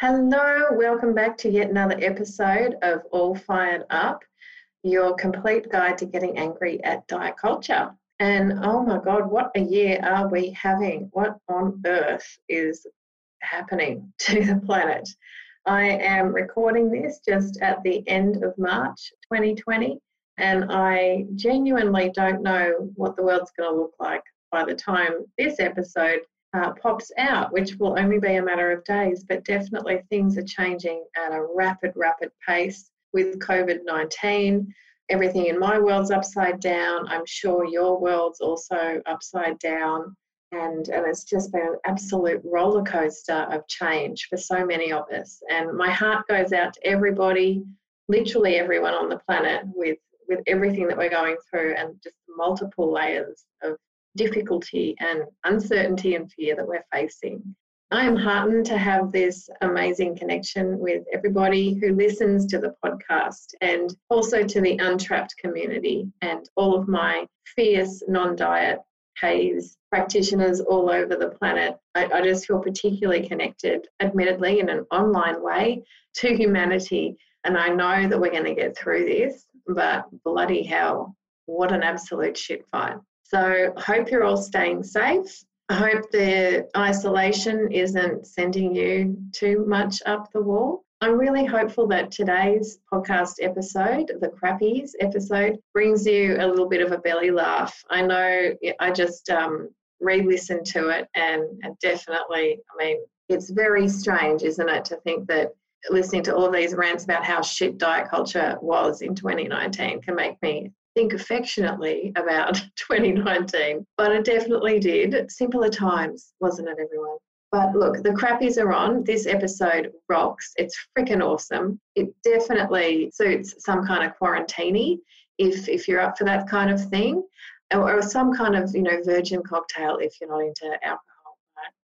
Hello, welcome back to yet another episode of All Fired Up, your complete guide to getting angry at diet culture. And oh my God, what a year are we having? What on earth is happening to the planet? I am recording this just at the end of March 2020, and I genuinely don't know what the world's going to look like by the time this episode uh, pops out, which will only be a matter of days, but definitely things are changing at a rapid, rapid pace with COVID 19. Everything in my world's upside down. I'm sure your world's also upside down. And, and it's just been an absolute roller coaster of change for so many of us. And my heart goes out to everybody, literally everyone on the planet, with, with everything that we're going through and just multiple layers of difficulty and uncertainty and fear that we're facing. I am heartened to have this amazing connection with everybody who listens to the podcast and also to the Untrapped community and all of my fierce non diet HAES practitioners all over the planet. I, I, just feel particularly connected, admittedly, in an online way to humanity. And I know that we're going to get through this, but bloody hell, what an absolute shit fight. So, hope you're all staying safe. I hope the isolation isn't sending you too much up the wall. I'm really hopeful that today's podcast episode, the Crappies episode, brings you a little bit of a belly laugh. I know I just um, re listened to it and, and definitely, I mean, it's very strange, isn't it, to think that listening to all of these rants about how shit diet culture was in 2019 can make me think affectionately about 2019, but it definitely did. Simpler times, wasn't it, everyone? But look, the crappies are on. This episode rocks. It's freaking awesome. It definitely suits some kind of quarantini if if you're up for that kind of thing, or, some kind of you know virgin cocktail if you're not into alcohol.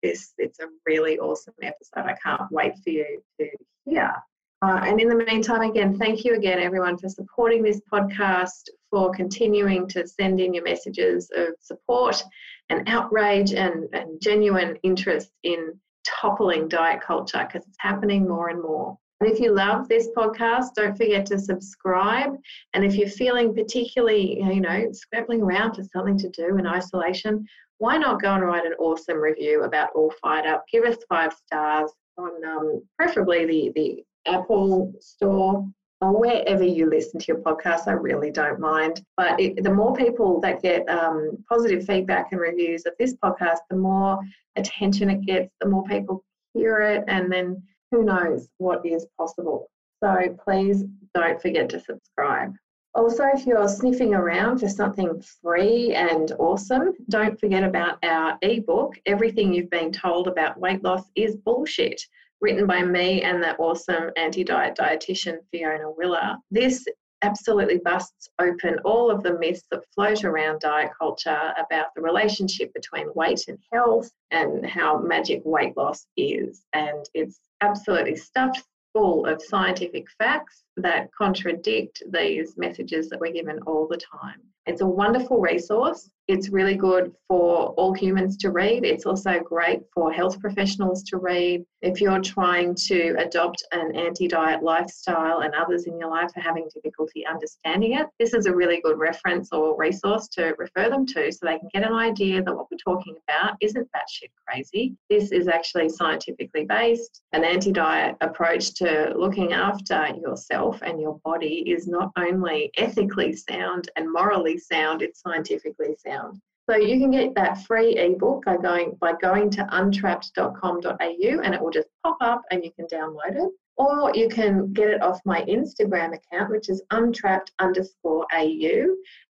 This it's a really awesome episode. I can't wait for you to hear. Uh, and in the meantime, again, thank you again, everyone, for supporting this podcast, for continuing to send in your messages of support and outrage and, and genuine interest in toppling diet culture because it's happening more and more. And if you love this podcast, don't forget to subscribe. And if you're feeling particularly, you know, scrabbling around for something to do in isolation, why not go and write an awesome review about All Fired Up? Give us five stars on um, preferably the, the Apple Store or wherever you listen to your podcast. I really don't mind. But it, the more people that get um, positive feedback and reviews of this podcast, the more attention it gets, the more people hear it, and then who knows what is possible. So please don't forget to subscribe. Also, if you're sniffing around for something free and awesome, don't forget about our ebook, Everything You've Been Told About Weight Loss is Bullshit written by me and the awesome anti diet dietitian Fiona Willer. This absolutely busts open all of the myths that float around diet culture about the relationship between weight and health and how magic weight loss is. And it's absolutely stuffed full of scientific facts that contradict these messages that we're given all the time. It's a wonderful resource. It's really good for all humans to read. It's also great for health professionals to read. If you're trying to adopt an anti diet lifestyle and others in your life are having difficulty understanding it, this is a really good reference or resource to refer them to so they can get an idea that what we're talking about isn't batshit crazy. This is actually scientifically based. An anti diet approach to looking after yourself and your body is not only ethically sound and morally sound, it's scientifically sound. So you can get that free ebook by going by going to untrapped.com.au and it will just pop up and you can download it. Or you can get it off my Instagram account, which is untrapped underscore AU,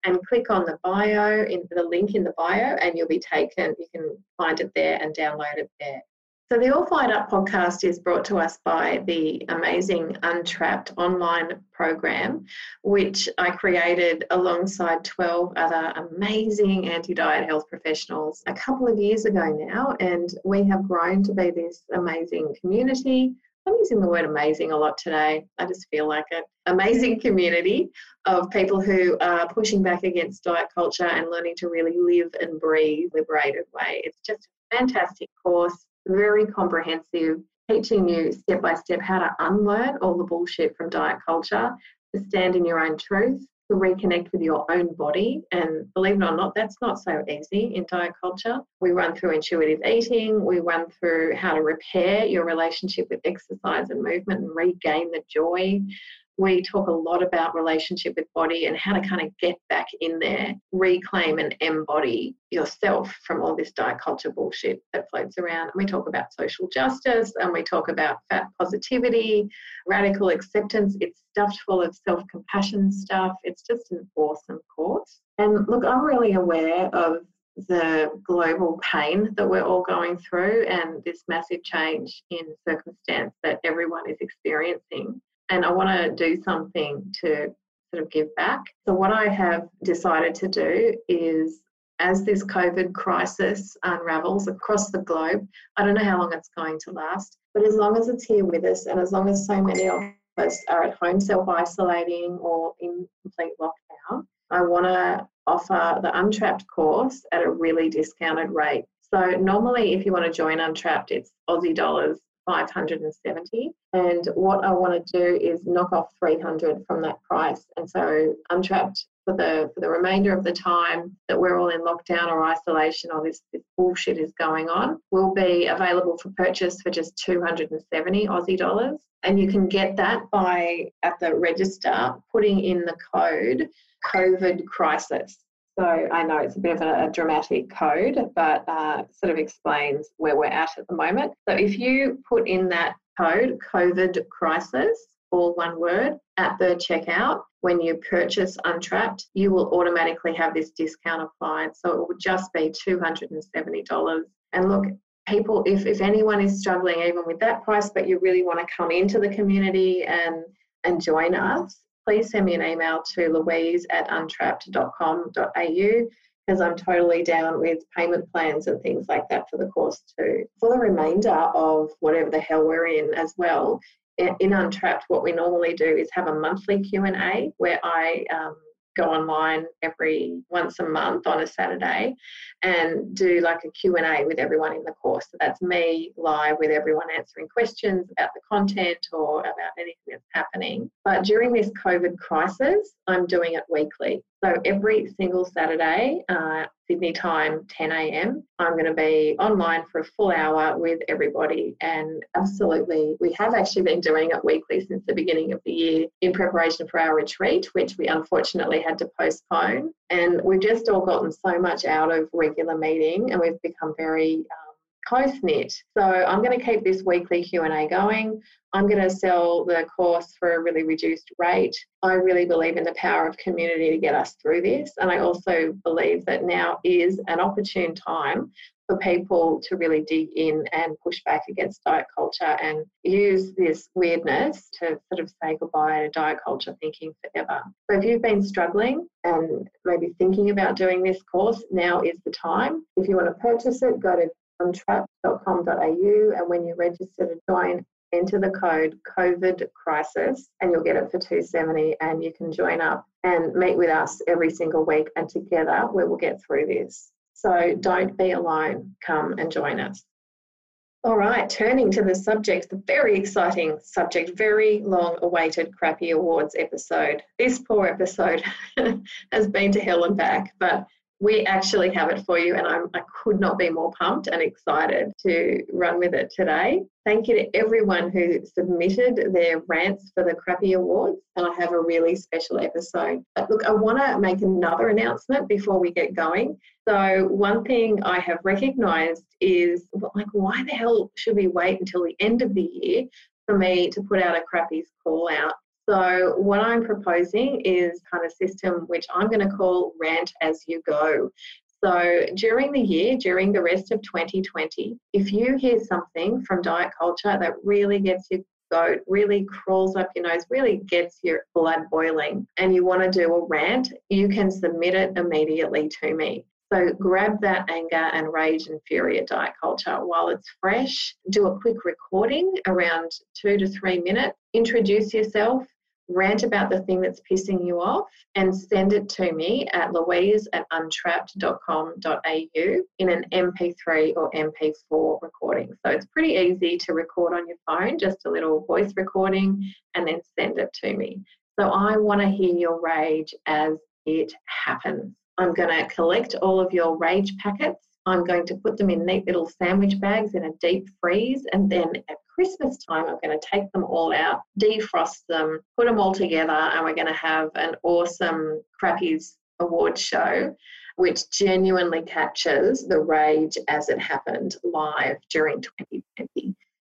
and click on the bio in the link in the bio and you'll be taken, you can find it there and download it there. So, the All Fired Up podcast is brought to us by the amazing Untrapped online program, which I created alongside 12 other amazing anti diet health professionals a couple of years ago now. And we have grown to be this amazing community. I'm using the word amazing a lot today. I just feel like it. Amazing community of people who are pushing back against diet culture and learning to really live and breathe liberated way. It's just a fantastic course very comprehensive, teaching you step by step how to unlearn all the bullshit from diet culture, to stand in your own truth, to reconnect with your own body. And believe it or not, that's not so easy in diet culture. We run through intuitive eating, we run through how to repair your relationship with exercise and movement and regain the joy we talk a lot about relationship with body and how to kind of get back in there, reclaim and embody yourself from all this diet culture bullshit that floats around. And we talk about social justice and we talk about fat positivity, radical acceptance. It's stuffed full of self compassion stuff. It's just an awesome course. And look, I'm really aware of the global pain that we're all going through and this massive change in circumstance that everyone is experiencing and I want to do something to sort of give back. So, what I have decided to do is as this COVID crisis unravels across the globe, I don't know how long it's going to last, but as long as it's here with us and as long as so many of us are at home self isolating or in complete lockdown, I want to offer the Untrapped course at a really discounted rate. So, normally, if you want to join Untrapped, it's Aussie dollars 570 and what I want to do is knock off 300 from that price. And so Untrapped for the for the remainder of the time that we're all in lockdown or isolation or this, this bullshit is going on will be available for purchase for just 270 Aussie dollars. And you can get that by at the register putting in the code COVID crisis so I know it's a bit of a, a dramatic code, but uh, sort of explains where we're at at the moment. So if you put in that code, COVID crisis, all one word, at the checkout, when you purchase Untrapped, you will automatically have this discount applied. So it will just be $270. And look, people, if, if anyone is struggling even with that price, but you really want to come into the community and, and join us, please send me an email to louise at untrapped.com.au because I'm totally down with payment plans and things like that for the course too. For the remainder of whatever the hell we're in as well, in Untrapped, what we normally do is have a monthly Q&A where I um, go online every once a month on a Saturday and do like a Q&A with everyone in the course. So that's me live with everyone answering questions about the content or about anything that's happening. But during this COVID crisis, I'm doing it weekly. So every single Saturday, uh, Sydney time, 10 a.m., I'm going to be online for a full hour with everybody. And absolutely, we have actually been doing it weekly since the beginning of the year in preparation for our retreat, which we unfortunately had to postpone. And we've just all gotten so much out of regular meeting and we've become very um, close knit. So I'm going to keep this weekly Q&A going. I'm going to sell the course for a really reduced rate. I really believe in the power of community to get us through this. And I also believe that now is an opportune time for people to really dig in and push back against diet culture and use this weirdness to sort of say goodbye to diet culture thinking forever. So if you've been struggling and maybe thinking about doing this course, now is the time. If you want to purchase it, go to untrapped.com.au and when you register to join, enter the code COVID crisis and you'll get it for 270 and you can join up and meet with us every single week and together we will get through this. So don't be alone. Come and join us. All right, turning to the subject, the very exciting subject, very long awaited Crappy Awards episode. This poor episode has been to hell and back, but we actually have it for you, and I'm, I could not be more pumped and excited to run with it today. Thank you to everyone who submitted their rants for the Crappy Awards, and I have a really special episode. But look, I want to make another announcement before we get going. So, one thing I have recognised is like, why the hell should we wait until the end of the year for me to put out a Crappies call out? So, what I'm proposing is kind of system which I'm going to call rant as you go. So during the year, during the rest of 2020, if you hear something from diet culture that really gets you goat, really crawls up your nose, really gets your blood boiling, and you want to do a rant, you can submit it immediately to me. So grab that anger and rage and fury at diet culture while it's fresh. Do a quick recording around two to three minutes. Introduce yourself, rant about the thing that's pissing you off, and send it to me at louise at untrapped.com.au in an MP3 or MP4 recording. So it's pretty easy to record on your phone, just a little voice recording, and then send it to me. So I want to hear your rage as it happens. I'm going to collect all of your rage packets. I'm going to put them in neat little sandwich bags in a deep freeze. And then at Christmas time, I'm going to take them all out, defrost them, put them all together, and we're going to have an awesome Crappies award show, which genuinely captures the rage as it happened live during 2020.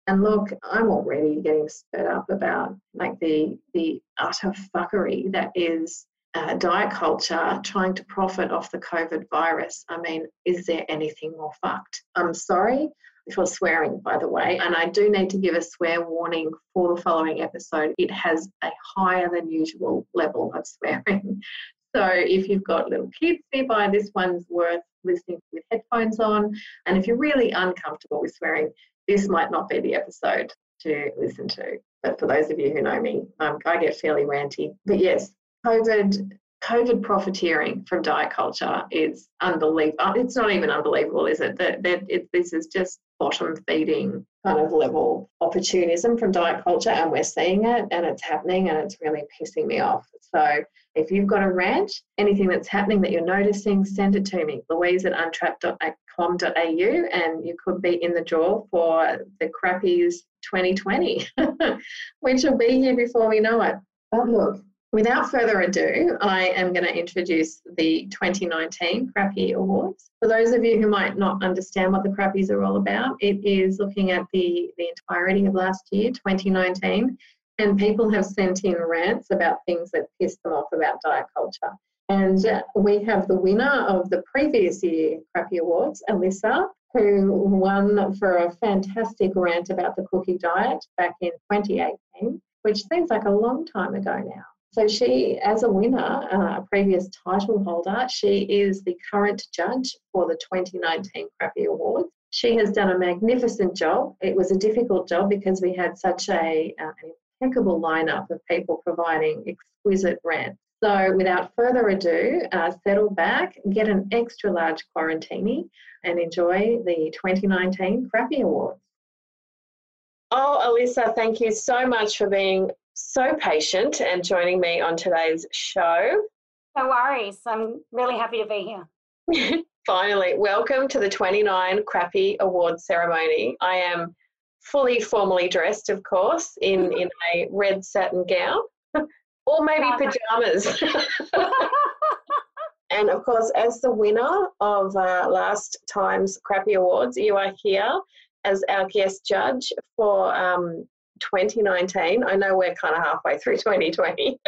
And look, I'm already getting sped up about like the the utter fuckery that is uh, diet culture trying to profit off the COVID virus. I mean, is there anything more fucked? I'm sorry for swearing, by the way, and I do need to give a swear warning for the following episode. It has a higher than usual level of swearing. So if you've got little kids nearby, this one's worth listening with headphones on. And if you're really uncomfortable with swearing, this might not be the episode to listen to. But for those of you who know me, um, I get fairly ranty. But yes, COVID COVID profiteering from diet culture is unbelievable. Uh, it's not even unbelievable, is it? That, that it, this is just bottom feeding kind of level opportunism from diet culture, and we're seeing it, and it's happening, and it's really pissing me off. So, if you've got a rant, anything that's happening that you're noticing, send it to me, Louise at untrapped.com.au, and you could be in the draw for the crappies 2020, which will be here before we know it. But look, Without further ado, I am going to introduce the 2019 Crappy Awards. For those of you who might not understand what the Crappies are all about, it is looking at the, the entirety of last year, 2019, and people have sent in rants about things that pissed them off about diet culture. And we have the winner of the previous year Crappy Awards, Alyssa, who won for a fantastic rant about the cookie diet back in 2018, which seems like a long time ago now. So she, as a winner, uh, a previous title holder, she is the current judge for the 2019 Crappy Awards. She has done a magnificent job. It was a difficult job because we had such a, uh, an impeccable lineup of people providing exquisite rants. So, without further ado, uh, settle back, get an extra large quarantini, and enjoy the 2019 Crappy Awards. Oh, Alyssa, thank you so much for being so patient and joining me on today's show. No worries. I'm really happy to be here. Finally, welcome to the 29 Crappy Awards ceremony. I am fully formally dressed, of course, in, in a red satin gown or maybe pajamas. and of course, as the winner of uh, last time's Crappy Awards, you are here as our guest judge for um, 2019. I know we're kind of halfway through 2020.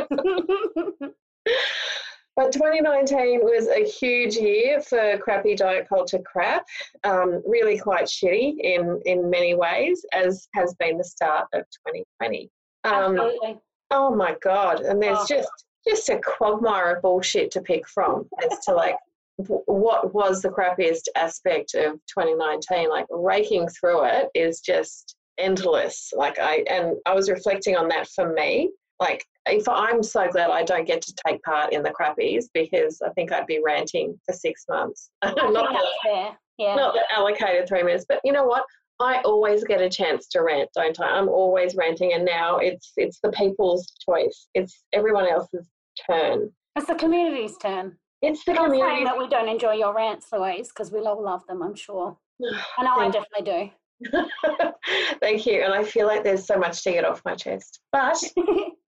but 2019 was a huge year for crappy diet culture crap. Um, really quite shitty in, in many ways, as has been the start of 2020. Um, Absolutely. Oh my God. And there's oh. just just a quagmire of bullshit to pick from as to like what was the crappiest aspect of 2019 like raking through it is just endless. Like I and I was reflecting on that for me. Like if I'm so glad I don't get to take part in the crappies because I think I'd be ranting for six months. not, fair. Yeah. not allocated three minutes. But you know what? I always get a chance to rant, don't I? I'm always ranting, and now it's it's the people's choice. It's everyone else's turn. It's the community's turn. It's the community that we don't enjoy your rants, Louise, because we all love them. I'm sure. I know I definitely do. Thank you. And I feel like there's so much to get off my chest. But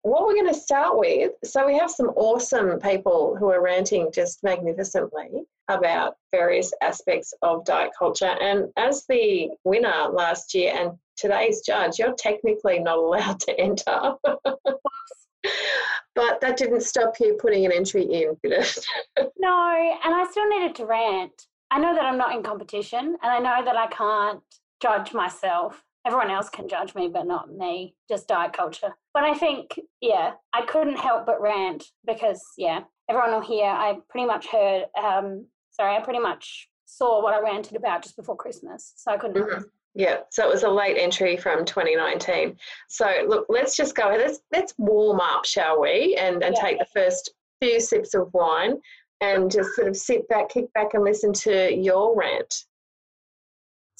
what we're going to start with so, we have some awesome people who are ranting just magnificently about various aspects of diet culture. And as the winner last year and today's judge, you're technically not allowed to enter. but that didn't stop you putting an entry in, did it? no, and I still needed to rant. I know that I'm not in competition and I know that I can't judge myself. Everyone else can judge me, but not me, just diet culture. But I think, yeah, I couldn't help but rant because, yeah, everyone will hear. I pretty much heard, um, sorry, I pretty much saw what I ranted about just before Christmas. So I couldn't. Mm-hmm. Yeah, so it was a late entry from 2019. So look, let's just go. Let's let's warm up, shall we? And and yeah. take the first few sips of wine and just sort of sit back, kick back, and listen to your rant.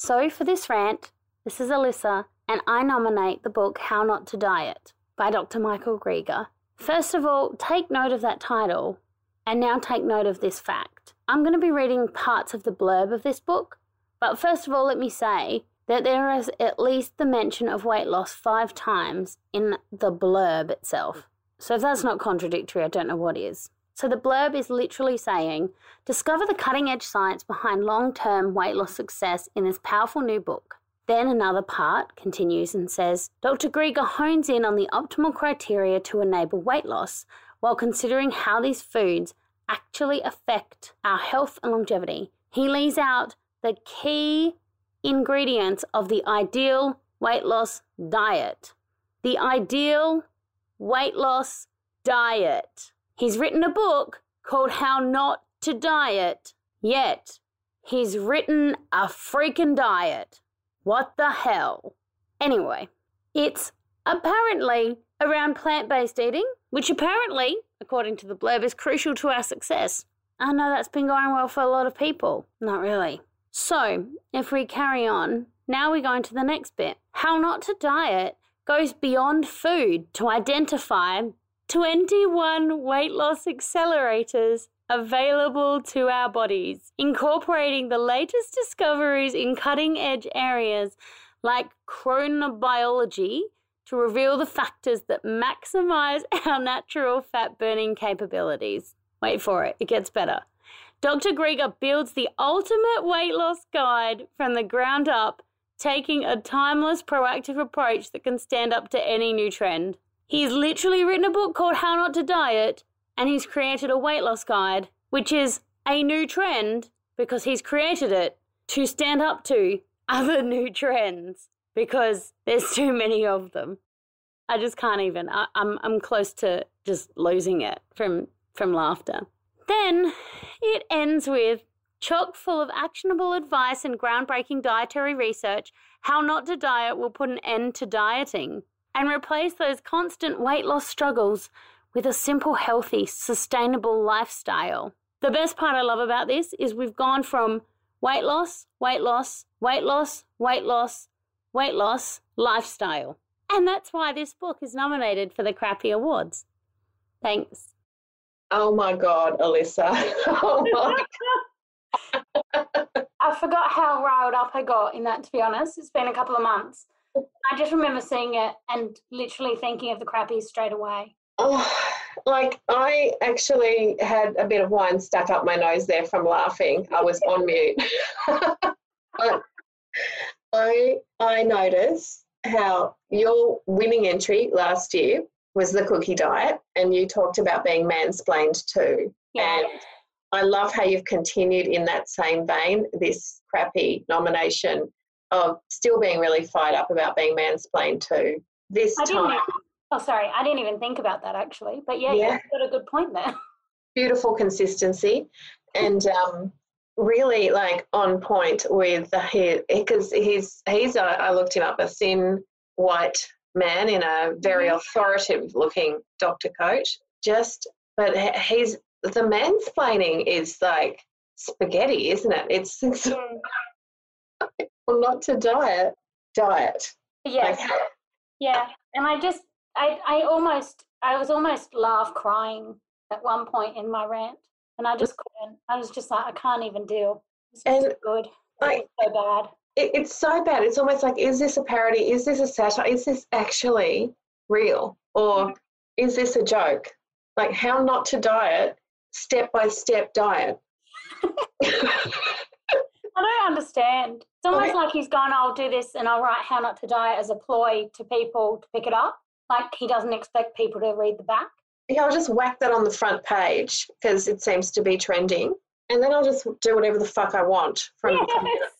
So for this rant, this is Alyssa, and I nominate the book How Not to Diet by Dr. Michael Greger. First of all, take note of that title, and now take note of this fact. I'm going to be reading parts of the blurb of this book, but first of all, let me say that there is at least the mention of weight loss five times in the blurb itself. So if that's not contradictory, I don't know what is. So the blurb is literally saying discover the cutting edge science behind long term weight loss success in this powerful new book. Then another part continues and says Dr. Greger hones in on the optimal criteria to enable weight loss while considering how these foods actually affect our health and longevity. He lays out the key ingredients of the ideal weight loss diet. The ideal weight loss diet. He's written a book called How Not to Diet, yet he's written a freaking diet. What the hell? Anyway, it's apparently around plant based eating, which apparently, according to the blurb, is crucial to our success. I know that's been going well for a lot of people. Not really. So, if we carry on, now we go into the next bit. How not to diet goes beyond food to identify 21 weight loss accelerators available to our bodies, incorporating the latest discoveries in cutting edge areas like chronobiology to reveal the factors that maximize our natural fat burning capabilities. Wait for it, it gets better. Dr. Greger builds the ultimate weight loss guide from the ground up, taking a timeless, proactive approach that can stand up to any new trend. He's literally written a book called How Not to Diet, and he's created a weight loss guide, which is a new trend because he's created it to stand up to other new trends because there's too many of them. I just can't even. I, am I'm, I'm close to just losing it from from laughter. Then it ends with chock full of actionable advice and groundbreaking dietary research. How not to diet will put an end to dieting and replace those constant weight loss struggles with a simple, healthy, sustainable lifestyle. The best part I love about this is we've gone from weight loss, weight loss, weight loss, weight loss, weight loss, lifestyle. And that's why this book is nominated for the Crappy Awards. Thanks. Oh my God, Alyssa. oh my God. I forgot how riled up I got in that, to be honest. It's been a couple of months. I just remember seeing it and literally thinking of the crappies straight away. Oh, like I actually had a bit of wine stuck up my nose there from laughing. I was on mute. but I I noticed how your winning entry last year was the cookie diet, and you talked about being mansplained too. Yeah. And I love how you've continued in that same vein, this crappy nomination of still being really fired up about being mansplained too. This I time. Oh, sorry, I didn't even think about that actually. But yeah, yeah. you've got a good point there. Beautiful consistency. And um, really like on point with the because he's he's a, I looked him up a thin white man in a very mm-hmm. authoritative looking doctor coat. Just, but he's the mansplaining is like spaghetti, isn't it? It's, it's well, not to diet, diet. Yes. Like, yeah, and I just, I, I almost, I was almost laugh crying at one point in my rant, and I just couldn't. I was just like, I can't even deal. It's and good. Like, so bad it, it's so bad. It's almost like, is this a parody? Is this a satire? Is this actually real? Or mm. is this a joke? Like how not to diet, step by step diet. I don't understand. It's almost like he's gone, I'll do this and I'll write how not to diet as a ploy to people to pick it up. Like he doesn't expect people to read the back. yeah, I'll just whack that on the front page because it seems to be trending. And then I'll just do whatever the fuck I want from Yes.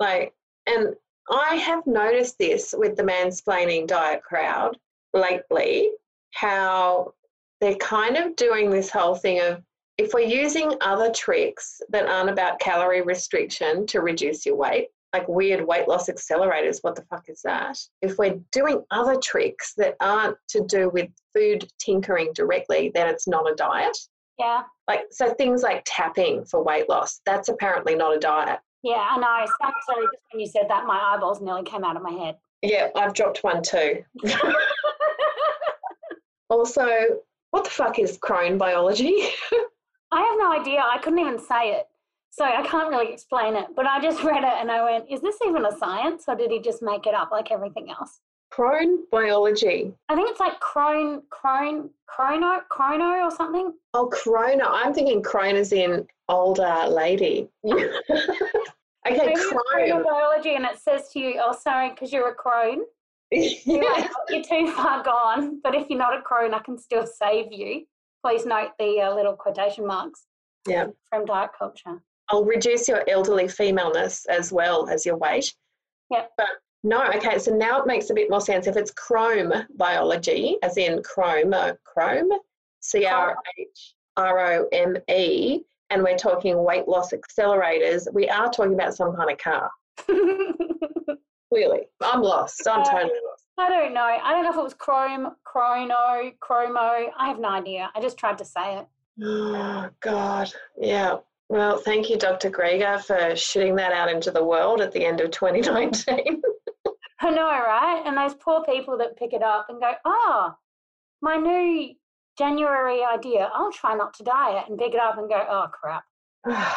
like and I have noticed this with the mansplaining diet crowd lately, how they're kind of doing this whole thing of if we're using other tricks that aren't about calorie restriction to reduce your weight, like weird weight loss accelerators, what the fuck is that? If we're doing other tricks that aren't to do with food tinkering directly, then it's not a diet. Yeah. Like so things like tapping for weight loss, that's apparently not a diet. Yeah, I know. So- Sorry, just when you said that, my eyeballs nearly came out of my head. Yeah, I've dropped one too. Also, what the fuck is crone biology? I have no idea. I couldn't even say it. So I can't really explain it. But I just read it and I went, is this even a science or did he just make it up like everything else? crone biology. I think it's like crone, crone, chrono, chrono or something. Oh, crona. I'm thinking crone is in older lady. okay, Maybe crone. biology and it says to you, oh, sorry, because you're a crone. You're, like, you're too far gone. But if you're not a crone, I can still save you. Please note the uh, little quotation marks yeah. from diet culture. I'll reduce your elderly femaleness as well as your weight. Yep. But no, okay, so now it makes a bit more sense. If it's chrome biology, as in chrome, uh, chrome, C R H R O M E, and we're talking weight loss accelerators, we are talking about some kind of car. Clearly. I'm lost. I'm Uh, totally lost. I don't know. I don't know if it was chrome, chrono, chromo. I have no idea. I just tried to say it. Oh, God. Yeah. Well, thank you, Dr. Greger, for shooting that out into the world at the end of 2019. I know, right? And those poor people that pick it up and go, oh, my new January idea, I'll try not to diet and pick it up and go, oh, crap.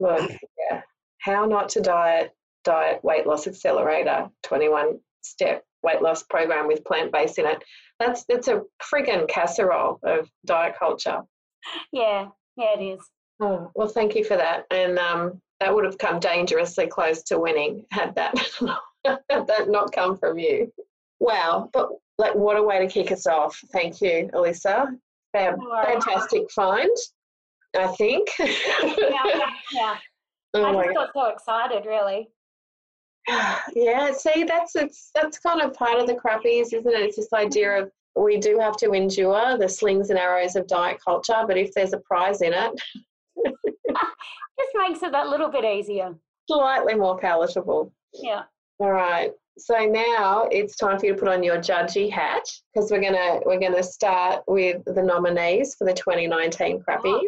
Look, yeah. How not to diet, diet weight loss accelerator, 21 step weight loss program with plant based in it. That's that's a friggin' casserole of diet culture. Yeah, yeah, it is. Oh, well, thank you for that. And um, that would have come dangerously close to winning had that had that not come from you. Wow, but like what a way to kick us off. Thank you, Alyssa. Fab, fantastic find, I think. Yeah, yeah. oh I just got so excited, really. Yeah, see, that's it's that's kind of part of the crappies, isn't it? It's this idea of we do have to endure the slings and arrows of diet culture, but if there's a prize in it, Just makes it that little bit easier. slightly more palatable. Yeah. All right. So now it's time for you to put on your judgy hat because we're gonna we're gonna start with the nominees for the 2019 crappies.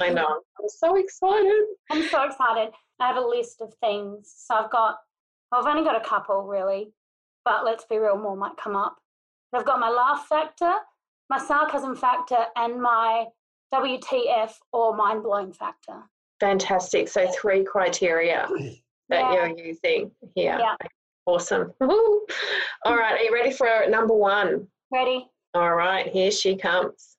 I know. I'm so excited. I'm so excited. I have a list of things. So I've got, I've only got a couple really, but let's be real, more might come up. I've got my laugh factor, my sarcasm factor, and my WTF or mind blowing factor. Fantastic. So three criteria that Yeah. you're using here. Yeah. Awesome. Woo. All right. Are you ready for number one? Ready? All right. Here she comes.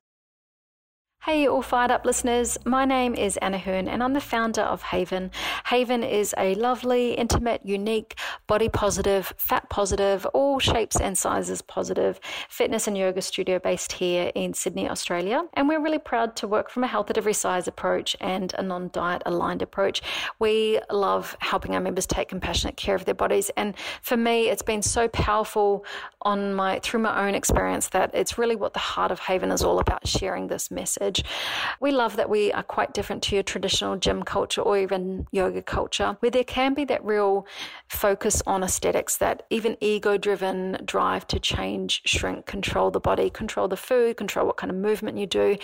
Hey, all fired up listeners. My name is Anna Hearn, and I'm the founder of Haven. Haven is a lovely, intimate, unique, body positive, fat positive, all shapes and sizes positive fitness and yoga studio based here in Sydney, Australia. And we're really proud to work from a health at every size approach and a non diet aligned approach. We love helping our members take compassionate care of their bodies. And for me, it's been so powerful on my through my own experience that it's really what the heart of Haven is all about sharing this message. We love that we are quite different to your traditional gym culture or even yoga culture, where there can be that real focus on aesthetics, that even ego driven drive to change, shrink, control the body, control the food, control what kind of movement you do.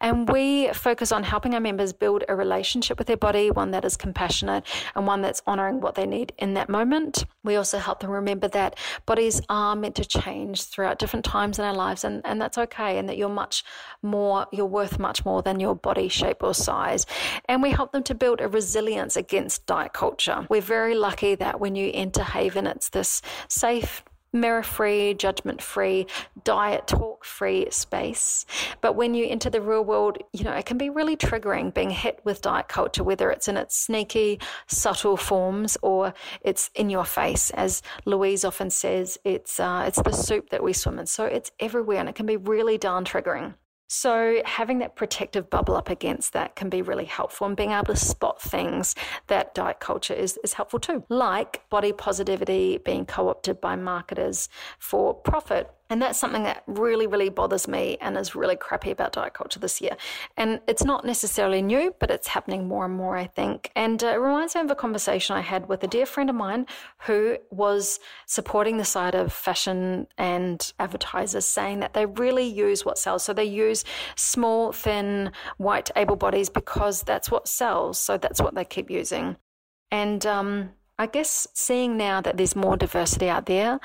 And we focus on helping our members build a relationship with their body, one that is compassionate and one that's honoring what they need in that moment. We also help them remember that bodies are meant to change throughout different times in our lives, and, and that's okay, and that you're much more, you're worth much more than your body shape or size. And we help them to build a resilience against diet culture. We're very lucky that when you enter Haven, it's this safe, mirror free, judgment free, diet talk free space. But when you enter the real world, you know, it can be really triggering being hit with diet culture, whether it's in its sneaky, subtle forms or it's in your face. As Louise often says, it's, uh, it's the soup that we swim in. So it's everywhere and it can be really darn triggering. So, having that protective bubble up against that can be really helpful, and being able to spot things that diet culture is, is helpful too, like body positivity being co opted by marketers for profit and that's something that really, really bothers me and is really crappy about diet culture this year. And it's not necessarily new, but it's happening more and more, I think. And uh, it reminds me of a conversation I had with a dear friend of mine who was supporting the side of fashion and advertisers, saying that they really use what sells. So they use small, thin, white, able bodies because that's what sells. So that's what they keep using. And um, I guess seeing now that there's more diversity out there,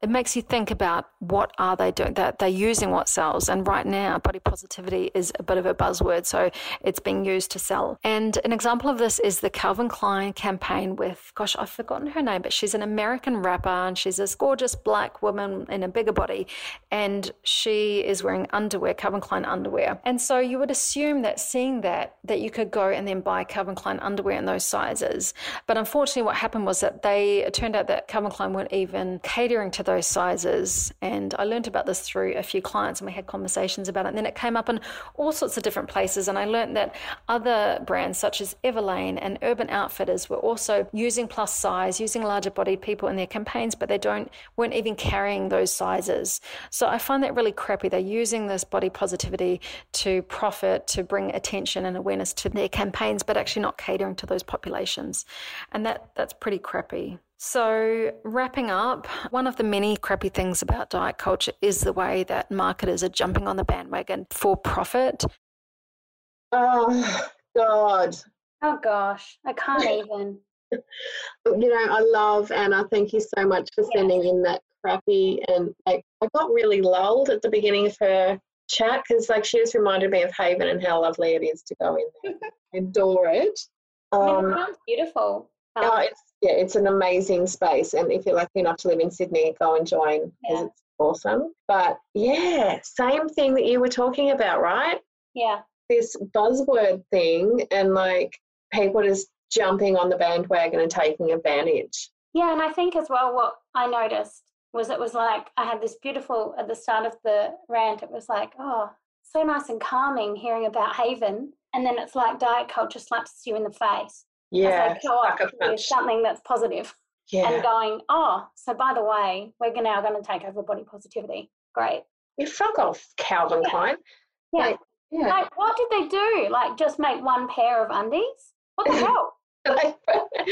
it makes you think about what are they doing? That they're using what sells. And right now, body positivity is a bit of a buzzword, so it's being used to sell. And an example of this is the Calvin Klein campaign with, gosh, I've forgotten her name, but she's an American rapper and she's this gorgeous black woman in a bigger body, and she is wearing underwear, Calvin Klein underwear. And so you would assume that seeing that, that you could go and then buy Calvin Klein underwear in those sizes. But unfortunately, what happened was that they it turned out that Calvin Klein weren't even catering to those sizes. And I learned about this through a few clients and we had conversations about it. And then it came up in all sorts of different places. And I learned that other brands such as Everlane and Urban Outfitters were also using plus size, using larger bodied people in their campaigns, but they don't weren't even carrying those sizes. So I find that really crappy. They're using this body positivity to profit, to bring attention and awareness to their campaigns, but actually not catering to those populations. And that that's pretty crappy. So, wrapping up, one of the many crappy things about diet culture is the way that marketers are jumping on the bandwagon for profit. Oh, God. Oh, gosh. I can't even. you know, I love Anna. Thank you so much for sending in that crappy. And like, I got really lulled at the beginning of her chat because, like, she just reminded me of Haven and how lovely it is to go in there. I adore it. Um, it sounds beautiful. Um, oh, it's yeah, it's an amazing space. And if you're lucky enough to live in Sydney, go and join because yeah. it's awesome. But yeah, same thing that you were talking about, right? Yeah. This buzzword thing and like people just jumping on the bandwagon and taking advantage. Yeah, and I think as well what I noticed was it was like I had this beautiful at the start of the rant, it was like, oh, so nice and calming hearing about Haven. And then it's like diet culture slaps you in the face yeah, with something that's positive. Yeah. And going, oh, so by the way, we're now going to take over body positivity. Great. You fuck off, Calvin yeah. Klein. Yeah. Like, yeah. Like, what did they do? Like, just make one pair of undies? What the hell?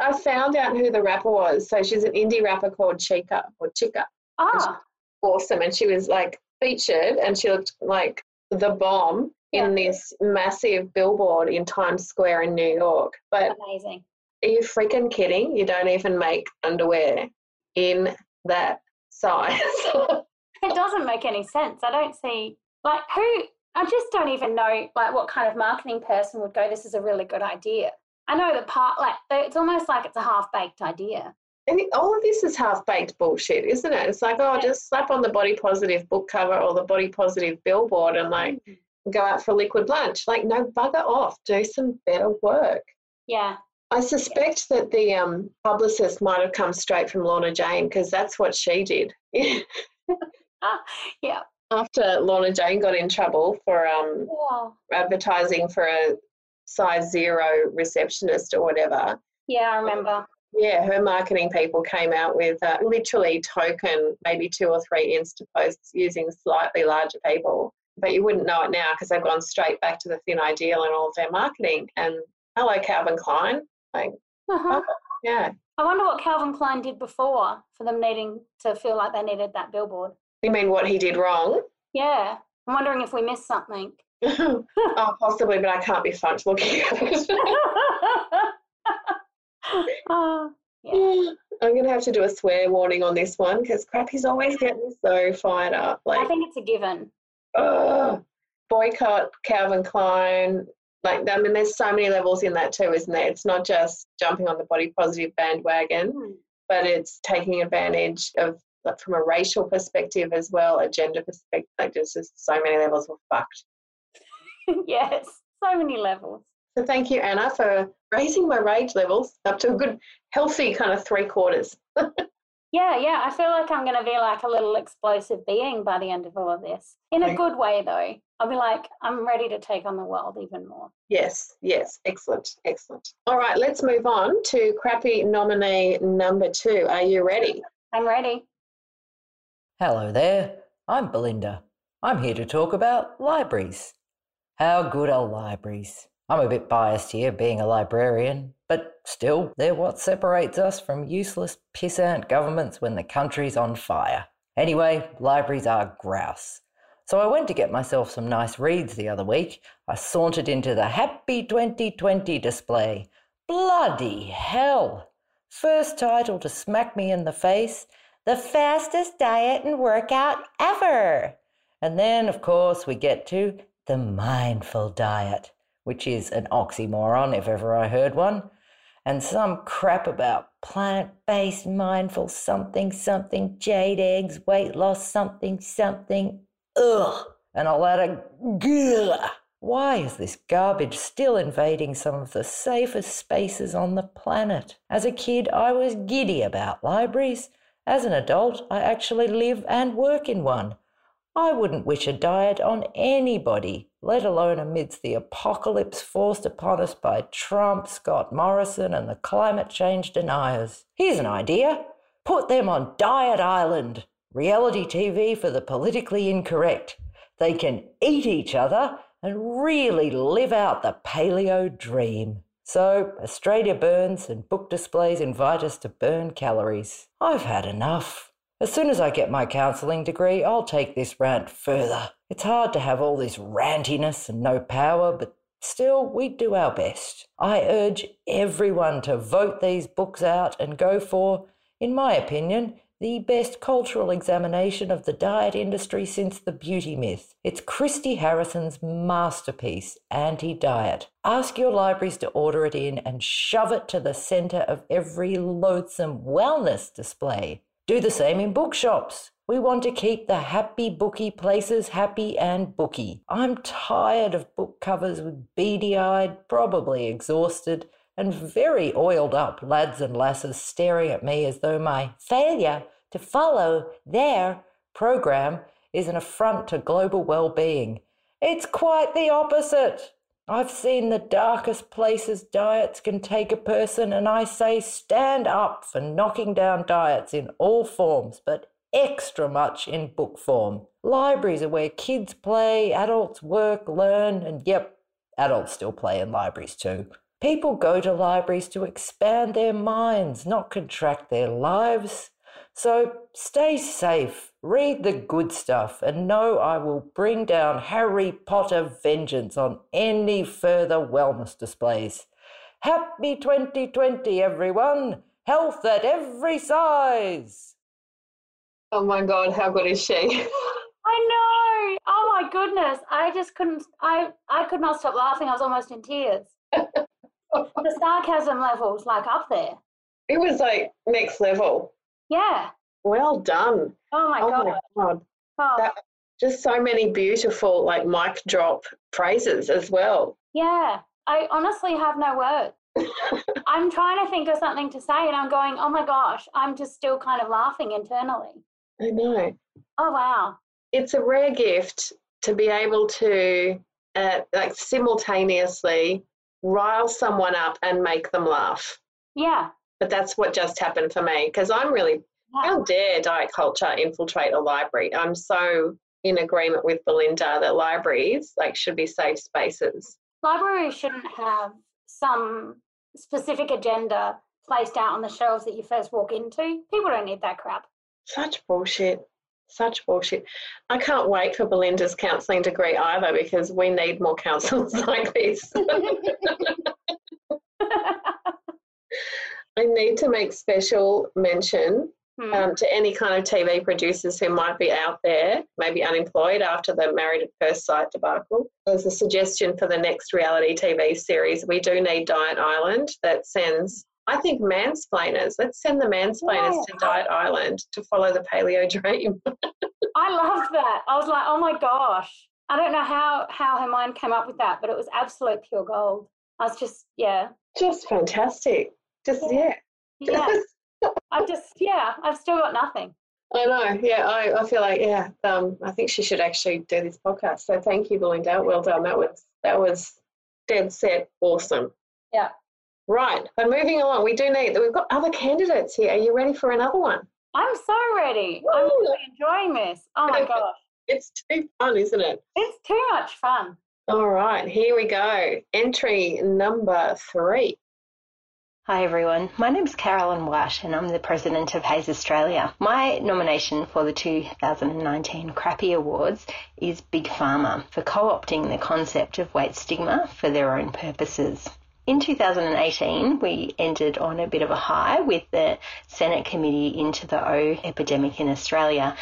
I found out who the rapper was. So she's an indie rapper called Chika or Chika. Ah. Awesome. And she was like featured and she looked like the bomb in this massive billboard in Times Square in New York. But amazing. Are you freaking kidding? You don't even make underwear in that size. it doesn't make any sense. I don't see like who I just don't even know like what kind of marketing person would go, this is a really good idea. I know the part like it's almost like it's a half baked idea. And all of this is half baked bullshit, isn't it? It's like, oh, just slap on the body positive book cover or the body positive billboard and like mm go out for a liquid lunch. Like, no, bugger off. Do some better work. Yeah. I suspect that the um, publicist might have come straight from Lorna Jane because that's what she did. ah, yeah. After Lorna Jane got in trouble for um, yeah. advertising for a size zero receptionist or whatever. Yeah, I remember. Yeah, her marketing people came out with uh, literally token, maybe two or three Insta posts using slightly larger people but you wouldn't know it now because they've gone straight back to the thin ideal and all of their marketing. And hello, Calvin Klein. Like, uh-huh. yeah. I wonder what Calvin Klein did before for them needing to feel like they needed that billboard. You mean what he did wrong? Yeah. I'm wondering if we missed something. oh, possibly, but I can't be fucked looking at it. oh, yeah. I'm going to have to do a swear warning on this one because Crappy's always getting so fired up. Like, I think it's a given oh, boycott Calvin Klein. Like, I mean, there's so many levels in that too, isn't there? It's not just jumping on the body positive bandwagon, mm. but it's taking advantage of, like, from a racial perspective as well, a gender perspective. Like, there's just so many levels of fucked. yes, so many levels. So thank you, Anna, for raising my rage levels up to a good, healthy kind of three quarters. Yeah, yeah. I feel like I'm going to be like a little explosive being by the end of all of this. In a good way, though. I'll be like, I'm ready to take on the world even more. Yes, yes. Excellent, excellent. All right, let's move on to crappy nominee number two. Are you ready? I'm ready. Hello there. I'm Belinda. I'm here to talk about libraries. How good are libraries? I'm a bit biased here, being a librarian, but still, they're what separates us from useless pissant governments when the country's on fire. Anyway, libraries are grouse. So I went to get myself some nice reads the other week. I sauntered into the Happy 2020 display. Bloody hell! First title to smack me in the face The fastest diet and workout ever! And then, of course, we get to the mindful diet which is an oxymoron if ever I heard one, and some crap about plant based mindful something something, jade eggs, weight loss something something, ugh, and a lot of gah. Why is this garbage still invading some of the safest spaces on the planet? As a kid, I was giddy about libraries. As an adult, I actually live and work in one. I wouldn't wish a diet on anybody, let alone amidst the apocalypse forced upon us by Trump, Scott Morrison, and the climate change deniers. Here's an idea put them on Diet Island, reality TV for the politically incorrect. They can eat each other and really live out the paleo dream. So, Australia burns and book displays invite us to burn calories. I've had enough. As soon as I get my counselling degree, I'll take this rant further. It's hard to have all this rantiness and no power, but still, we do our best. I urge everyone to vote these books out and go for, in my opinion, the best cultural examination of the diet industry since the beauty myth. It's Christy Harrison's masterpiece, Anti Diet. Ask your libraries to order it in and shove it to the centre of every loathsome wellness display. Do the same in bookshops. We want to keep the happy bookie places happy and booky. I'm tired of book covers with beady eyed, probably exhausted, and very oiled up lads and lasses staring at me as though my failure to follow their program is an affront to global well being. It's quite the opposite. I've seen the darkest places diets can take a person, and I say stand up for knocking down diets in all forms, but extra much in book form. Libraries are where kids play, adults work, learn, and yep, adults still play in libraries too. People go to libraries to expand their minds, not contract their lives. So stay safe, read the good stuff, and know I will bring down Harry Potter vengeance on any further wellness displays. Happy 2020, everyone! Health at every size! Oh my God, how good is she? I know. Oh my goodness. I just couldn't I I could not stop laughing. I was almost in tears. the sarcasm level was like up there. It was like next level. Yeah. Well done. Oh my oh god. my God. Oh, That, just so many beautiful like mic drop phrases as well. yeah. I honestly have no words. I'm trying to think of something to say and I'm going, oh my gosh, I'm just still kind of laughing internally. I know. Oh wow. It's a rare gift to be able to uh, like simultaneously rile someone up and make them laugh. Yeah. But that's what just happened for me because I'm really. How dare diet culture infiltrate a library? I'm so in agreement with Belinda that libraries like should be safe spaces. Libraries shouldn't have some specific agenda placed out on the shelves that you first walk into. People don't need that crap. Such bullshit. Such bullshit. I can't wait for Belinda's counselling degree either because we need more counsellors like this. I need to make special mention Hmm. um, to any kind of TV producers who might be out there, maybe unemployed after the Married at First Sight debacle. There's a suggestion for the next reality TV series. We do need Diet Island that sends, I think, mansplainers. Let's send the mansplainers Yeah. to Diet Island to follow the paleo dream. I loved that. I was like, oh my gosh. I don't know how how her mind came up with that, but it was absolute pure gold. I was just, yeah, Just fantastic. Just, yeah. yeah. I just, yeah, I've still got nothing. I know. Yeah, I, I feel like yeah. Um, I think she should actually do this podcast. So thank you, Belinda. Well done. That was that was dead set awesome. Yeah. Right. But moving along, we do need. We've got other candidates here. Are you ready for another one? I'm so ready. I'm really enjoying this. Oh my gosh. It's too fun, isn't it? It's too much fun. All right. Here we go. Entry number three. Hi everyone, my name is Carolyn White and I'm the President of HAES Australia. My nomination for the 2019 Crappy Awards is Big Pharma for co-opting the concept of weight stigma for their own purposes. In 2018, we ended on a bit of a high with the Senate Committee into the O epidemic in Australia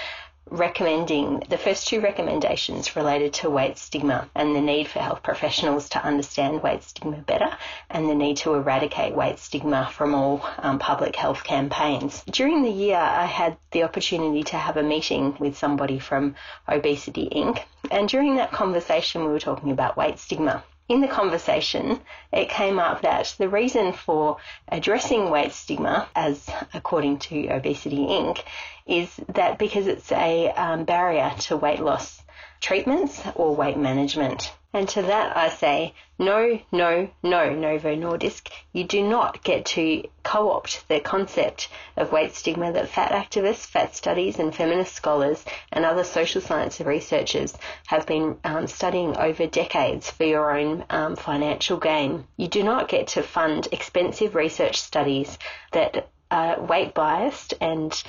recommending the first two recommendations related to weight stigma and the need for health professionals to understand weight stigma better and the need to eradicate weight stigma from all um, public health campaigns. During the year, I had the opportunity to have a meeting with somebody from Obesity Inc. And during that conversation, we were talking about weight stigma in the conversation, it came up that the reason for addressing weight stigma, as according to Obesity Inc., is that because it's a um, barrier to weight loss treatments or weight management. And to that I say, no, no, no, Novo Nordisk. You do not get to co-opt the concept of weight stigma that fat activists, fat studies and feminist scholars and other social science researchers have been um, studying over decades for your own um, financial gain. You do not get to fund expensive research studies that are weight biased and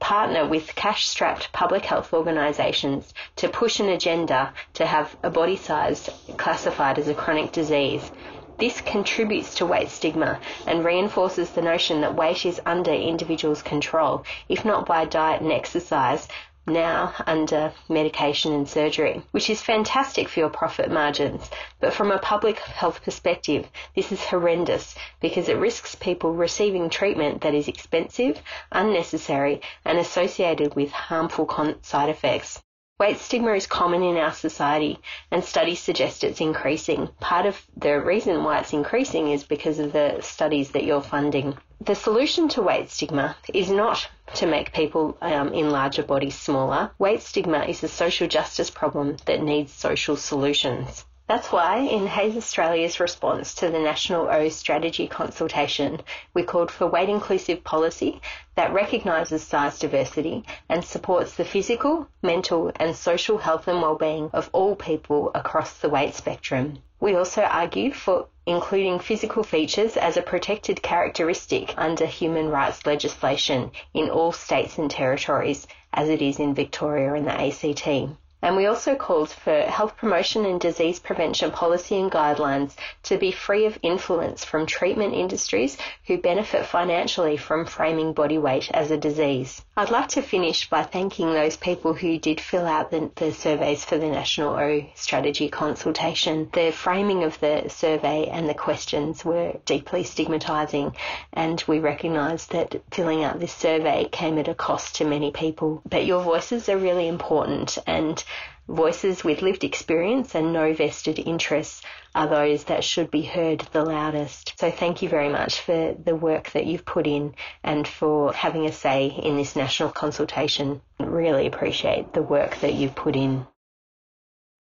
partner with cash strapped public health organisations to push an agenda to have a body size classified as a chronic disease. This contributes to weight stigma and reinforces the notion that weight is under individuals' control, if not by diet and exercise, now under medication and surgery, which is fantastic for your profit margins. But from a public health perspective, this is horrendous because it risks people receiving treatment that is expensive, unnecessary, and associated with harmful side effects. Weight stigma is common in our society, and studies suggest it's increasing. Part of the reason why it's increasing is because of the studies that you're funding. The solution to weight stigma is not to make people um, in larger bodies smaller. Weight stigma is a social justice problem that needs social solutions. That's why, in HAES Australia's response to the National O strategy consultation, we called for weight inclusive policy that recognises size diversity and supports the physical, mental, and social health and well-being of all people across the weight spectrum. We also argue for including physical features as a protected characteristic under human rights legislation in all states and territories, as it is in Victoria and the ACT. And we also called for health promotion and disease prevention policy and guidelines to be free of influence from treatment industries who benefit financially from framing body weight as a disease. I'd like to finish by thanking those people who did fill out the, the surveys for the National O strategy consultation. The framing of the survey and the questions were deeply stigmatising, and we recognise that filling out this survey came at a cost to many people. But your voices are really important, and voices with lived experience and no vested interests are those that should be heard the loudest. So thank you very much for the work that you've put in and for having a say in this national consultation. Really appreciate the work that you've put in.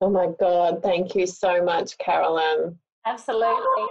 Oh my God. Thank you so much, Carolyn. Absolutely.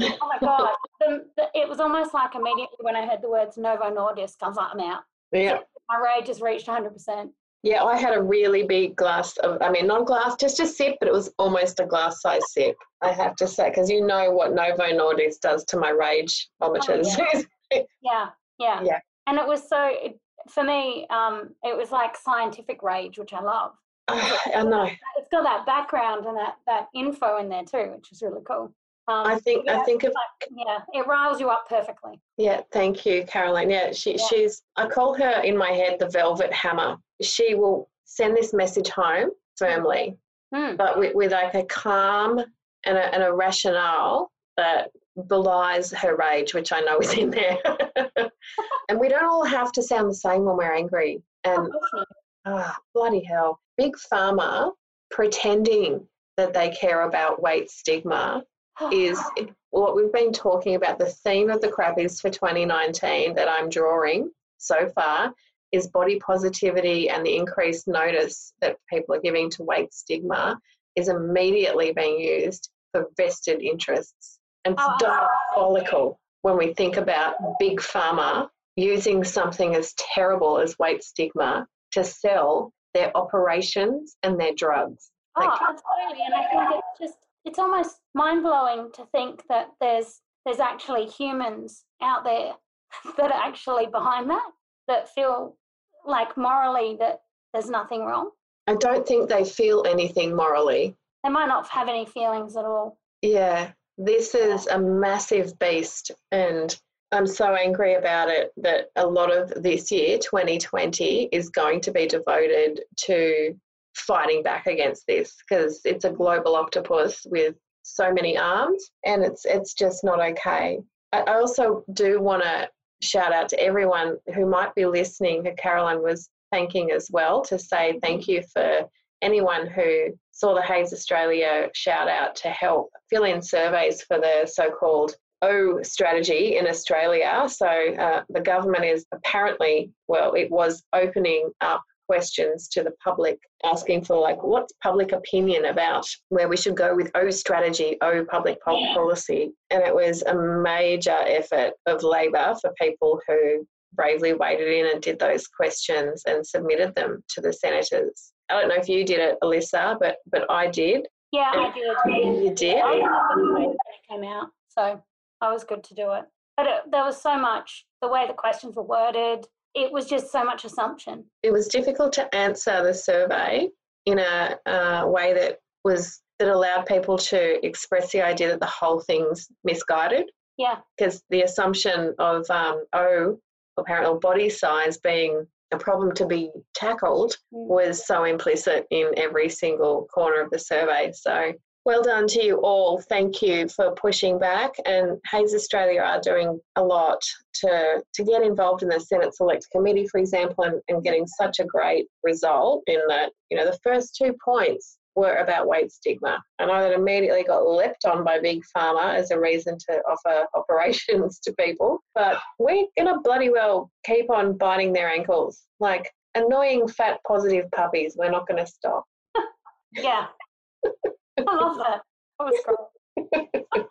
oh my God. The, the, it was almost like immediately when I heard the words Novo Nordisk, I was like, I'm out. Yeah. My rage has reached 100%. Yeah, I had a really big glass of, I mean, not glass, just a sip, but it was almost a glass size sip, I have to say, because you know what Novo Nordisk does to my rage vomiters. Oh, yeah. yeah, yeah. Yeah. And it was so, it, for me, um, it was like scientific rage, which I love. I know. It's got that background and that, that info in there too, which is really cool. Um, I think yeah, I think of like, yeah, it riles you up perfectly. yeah. Thank you, Caroline. Yeah, she Yeah. she's. I call her in my head the Velvet Hammer. She will send this message home firmly, Hmm. but with, with like a calm and a, and a rationale that belies her rage, which I know is in there. and we don't all have to sound the same when we're angry. And ah, bloody hell, big pharma pretending that they care about weight stigma is what we've been talking about. The theme of the crappies for 2019 that I'm drawing so far is body positivity and the increased notice that people are giving to weight stigma is immediately being used for vested interests. And it's oh. diabolical when we think about big pharma using something as terrible as weight stigma to sell their operations and their drugs. Oh, like, absolutely. And I think it's just it's almost mind blowing to think that there's there's actually humans out there that are actually behind that that feel like morally that there's nothing wrong. I don't think they feel anything morally. They might not have any feelings at all. Yeah, this is a massive beast, and I'm so angry about it that a lot of this year, 2020, is going to be devoted to fighting back against this because it's a global octopus with so many arms and it's it's just not okay. I also do want to shout out to everyone who might be listening who Caroline was thanking as well to say thank you for anyone who saw the HAES Australia shout out to help fill in surveys for the so called O strategy in Australia. So uh, the government is apparently, well, it was opening up questions to the public, asking for like what's public opinion about where we should go with O strategy, O public policy. And it was a major effort of Labor for people who bravely waded in and did those questions and submitted them to the senators. I don't know if you did it, Alyssa, but but I did. Yeah, I did. You did. it came out, so I was good to do it. But it, there was so much the way the questions were worded, it was just so much assumption. It was difficult to answer the survey in a uh, way that was that allowed people to express the idea that the whole thing's misguided. Yeah. Because the assumption of um, oh, apparently body size being a problem to be tackled mm. was so implicit in every single corner of the survey. So well done to you all. Thank you for pushing back. And HAES Australia are doing a lot to, to get involved in the Senate Select Committee, for example, and, and getting such a great result in that, you know, the first two points were about weight stigma. I know that immediately got leapt on by Big Pharma as a reason to offer operations to people, but we're going to bloody well keep on biting their ankles. Like annoying fat positive puppies, we're not going to stop. yeah. I love that. That was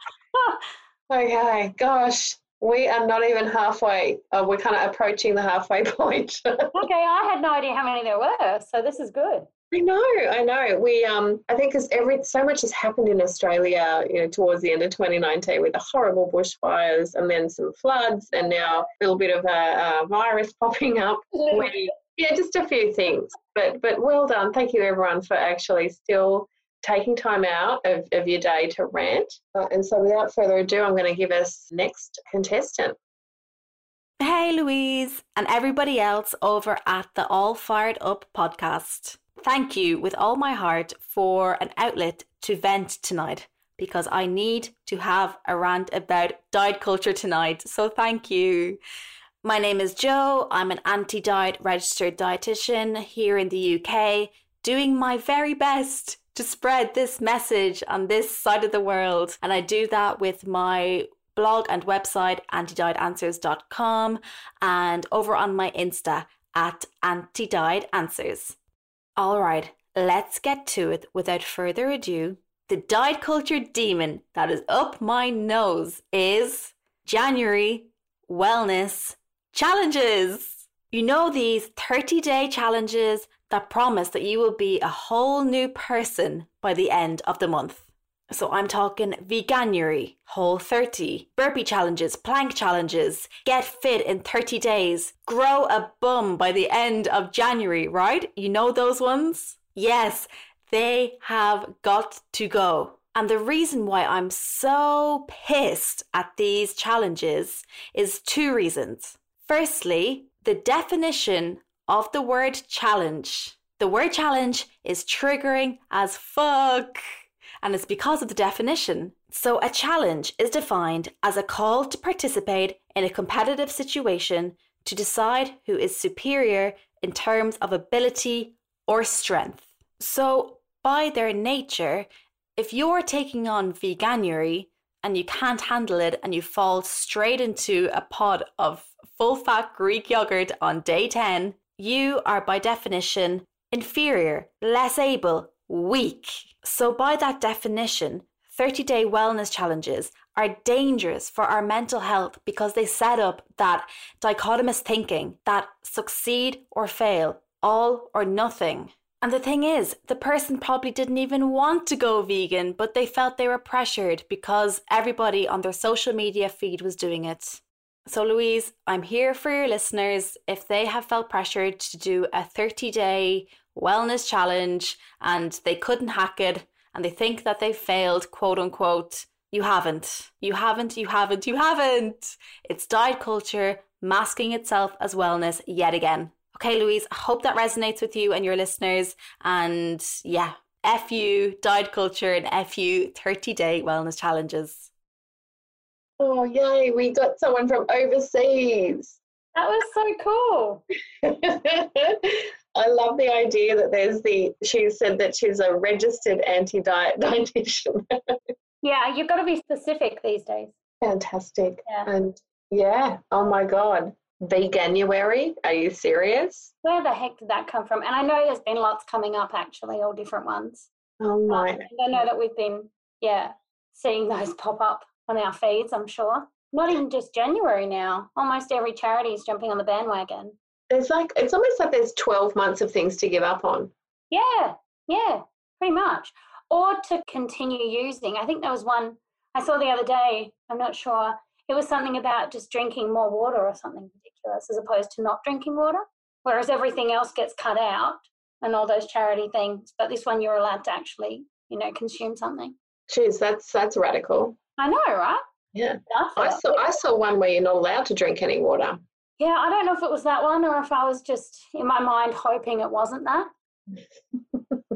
okay, gosh, we are not even halfway. Uh, we're kind of approaching the halfway point. okay, I had no idea how many there were, so this is good. I know, I know. We, um, I think, because every so much has happened in Australia, you know, towards the end of 2019 with the horrible bushfires and then some floods, and now a little bit of a, a virus popping up. Yeah, just a few things. But but well done. Thank you, everyone, for actually still taking time out of, of your day to rant. Uh, and so, without further ado, I'm going to give us next contestant. Hey, Louise, and everybody else over at the All Fired Up podcast. Thank you with all my heart for an outlet to vent tonight because I need to have a rant about diet culture tonight. So, thank you. My name is Joe. I'm an anti diet registered dietitian here in the UK, doing my very best to spread this message on this side of the world. And I do that with my blog and website, antidietanswers.com, and over on my Insta at antidietanswers. All right, let's get to it without further ado. The diet culture demon that is up my nose is January wellness challenges. You know, these 30 day challenges that promise that you will be a whole new person by the end of the month. So I'm talking veganuary, whole 30, burpee challenges, plank challenges, get fit in 30 days, grow a bum by the end of January, right? You know those ones? Yes, they have got to go. And the reason why I'm so pissed at these challenges is two reasons. Firstly, the definition of the word challenge. The word challenge is triggering as fuck, and it's because of the definition. So, a challenge is defined as a call to participate in a competitive situation to decide who is superior in terms of ability or strength. So, by their nature, if you're taking on veganuary and you can't handle it and you fall straight into a pot of full fat Greek yogurt on day 10, you are by definition inferior, less able, weak. So, by that definition, 30 day wellness challenges are dangerous for our mental health because they set up that dichotomous thinking that succeed or fail, all or nothing. And the thing is, the person probably didn't even want to go vegan, but they felt they were pressured because everybody on their social media feed was doing it. So, Louise, I'm here for your listeners if they have felt pressured to do a 30 day wellness challenge and they couldn't hack it and they think that they failed, quote unquote. You haven't. You haven't. You haven't. You haven't. It's diet culture masking itself as wellness yet again. Okay, Louise, I hope that resonates with you and your listeners. And yeah, F you, diet culture, and F you, 30 day wellness challenges. Oh, yay, we got someone from overseas. That was so cool. I love the idea that there's the, she said that she's a registered anti diet dietitian. yeah, you've got to be specific these days. Fantastic. Yeah. And yeah, oh my God. Veganuary? Are you serious? Where the heck did that come from? And I know there's been lots coming up actually, all different ones. Oh my. Um, I know that we've been, yeah, seeing those pop up on our feeds, I'm sure. Not even just January now. Almost every charity is jumping on the bandwagon. It's like it's almost like there's 12 months of things to give up on. Yeah, yeah, pretty much. Or to continue using. I think there was one I saw the other day, I'm not sure. It was something about just drinking more water or something ridiculous as opposed to not drinking water. Whereas everything else gets cut out and all those charity things. But this one you're allowed to actually, you know, consume something. Jeez, that's that's radical. I know, right? Yeah. I saw I saw one where you're not allowed to drink any water. Yeah, I don't know if it was that one or if I was just in my mind hoping it wasn't that.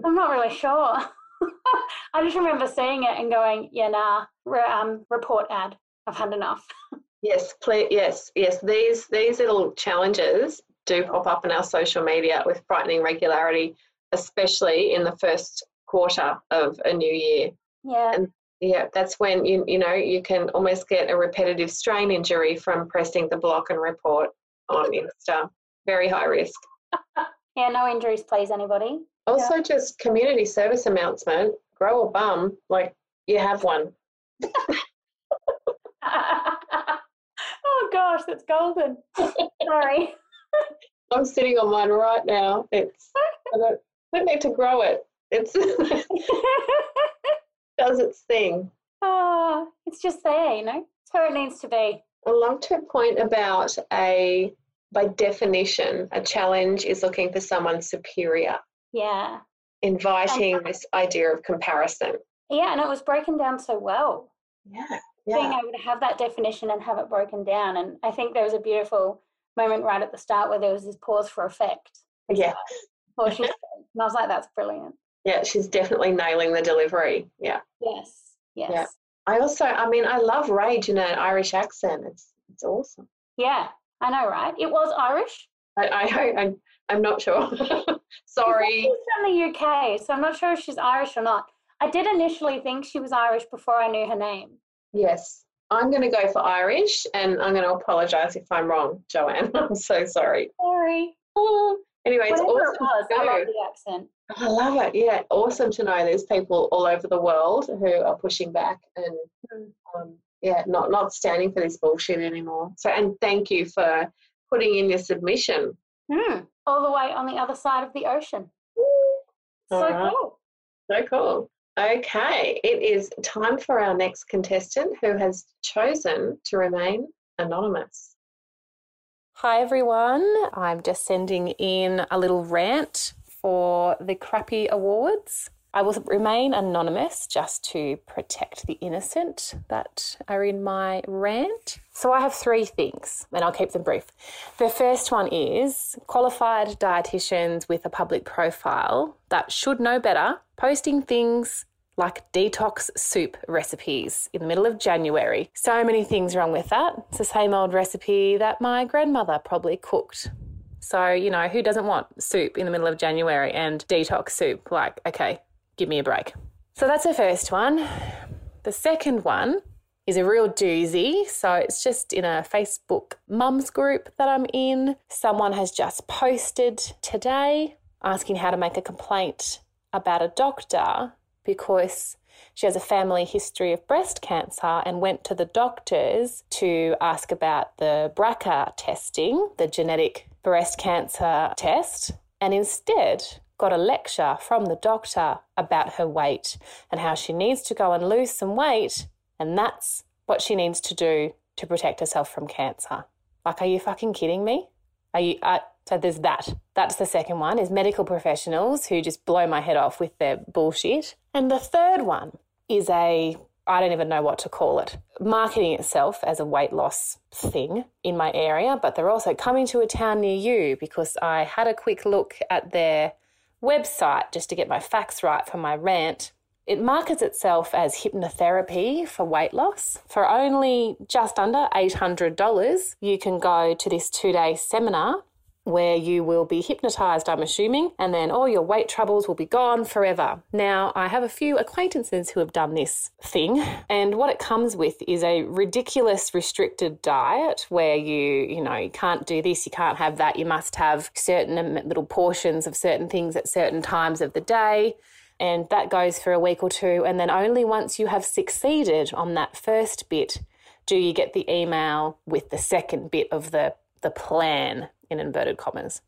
I'm not really sure. I just remember seeing it and going, yeah, nah, re- um, report ad. I've had enough. yes, please, yes, yes. These these little challenges do pop up in our social media with frightening regularity, especially in the first quarter of a new year. Yeah. And yeah, that's when you you know you can almost get a repetitive strain injury from pressing the block and report on Insta. Very high risk. yeah, no injuries, please, anybody. Also, yeah. just community service announcement: grow a bum like you have one. oh gosh, that's golden. Sorry. I'm sitting on mine right now. It's I don't, I don't need to grow it. It's does its thing. Oh, it's just there, you know. It's where it needs to be. I love to point about a, by definition, a challenge is looking for someone superior. Yeah. Inviting and, this idea of comparison. Yeah, and it was broken down so well. Yeah. yeah. Being able to have that definition and have it broken down. And I think there was a beautiful moment right at the start where there was this pause for effect. Yeah. Before she. And I was like, that's brilliant. Yeah, she's definitely nailing the delivery. Yeah. Yes. Yes. Yeah. I also, I mean, I love rage in an Irish accent. It's it's awesome. Yeah, I know, right? It was Irish. I, I I'm, I'm not sure. Sorry. She's from the UK, so I'm not sure if she's Irish or not. I did initially think she was Irish before I knew her name. Yes. I'm going to go for Irish, and I'm going to apologise if I'm wrong, Joanne. I'm so sorry. Sorry. Oh, anyway, it's Whatever awesome. It was, I love the accent. I love it. Yeah, awesome to know there's people all over the world who are pushing back and mm. um, yeah, not not standing for this bullshit anymore. So, and thank you for putting in your submission. Mm. All the way on the other side of the ocean. So right. cool. So cool. Okay, it is time for our next contestant who has chosen to remain anonymous. Hi everyone, I'm just sending in a little rant for the Crappy Awards. I will remain anonymous just to protect the innocent that are in my rant. So, I have three things, and I'll keep them brief. The first one is qualified dietitians with a public profile that should know better posting things like detox soup recipes in the middle of January. So many things wrong with that. It's the same old recipe that my grandmother probably cooked so, you know, who doesn't want soup in the middle of January and detox soup? Like, okay, give me a break. So that's the first one. The second one is a real doozy. So it's just in a Facebook mums group that I'm in. Someone has just posted today asking how to make a complaint about a doctor because she has a family history of breast cancer and went to the doctors to ask about the BRCA testing, the genetic breast cancer test, and instead got a lecture from the doctor about her weight and how she needs to go and lose some weight, and that's what she needs to do to protect herself from cancer. Like, are you fucking kidding me? Are you? So there's that. That's the second one is medical professionals who just blow my head off with their bullshit. And the third one is a I don't even know what to call it. Marketing itself as a weight loss thing in my area, but they're also coming to a town near you because I had a quick look at their website just to get my facts right for my rant. It markets itself as hypnotherapy for weight loss. For only just under $800, you can go to this two day seminar where you will be hypnotized, I'm assuming, and then all your weight troubles will be gone forever. Now, I have a few acquaintances who have done this thing, and what it comes with is a ridiculous restricted diet where you, you know, you can't do this, you can't have that, you must have certain little portions of certain things at certain times of the day. And that goes for a week or two. And then only once you have succeeded on that first bit do you get the email with the second bit of the, the plan in inverted commas.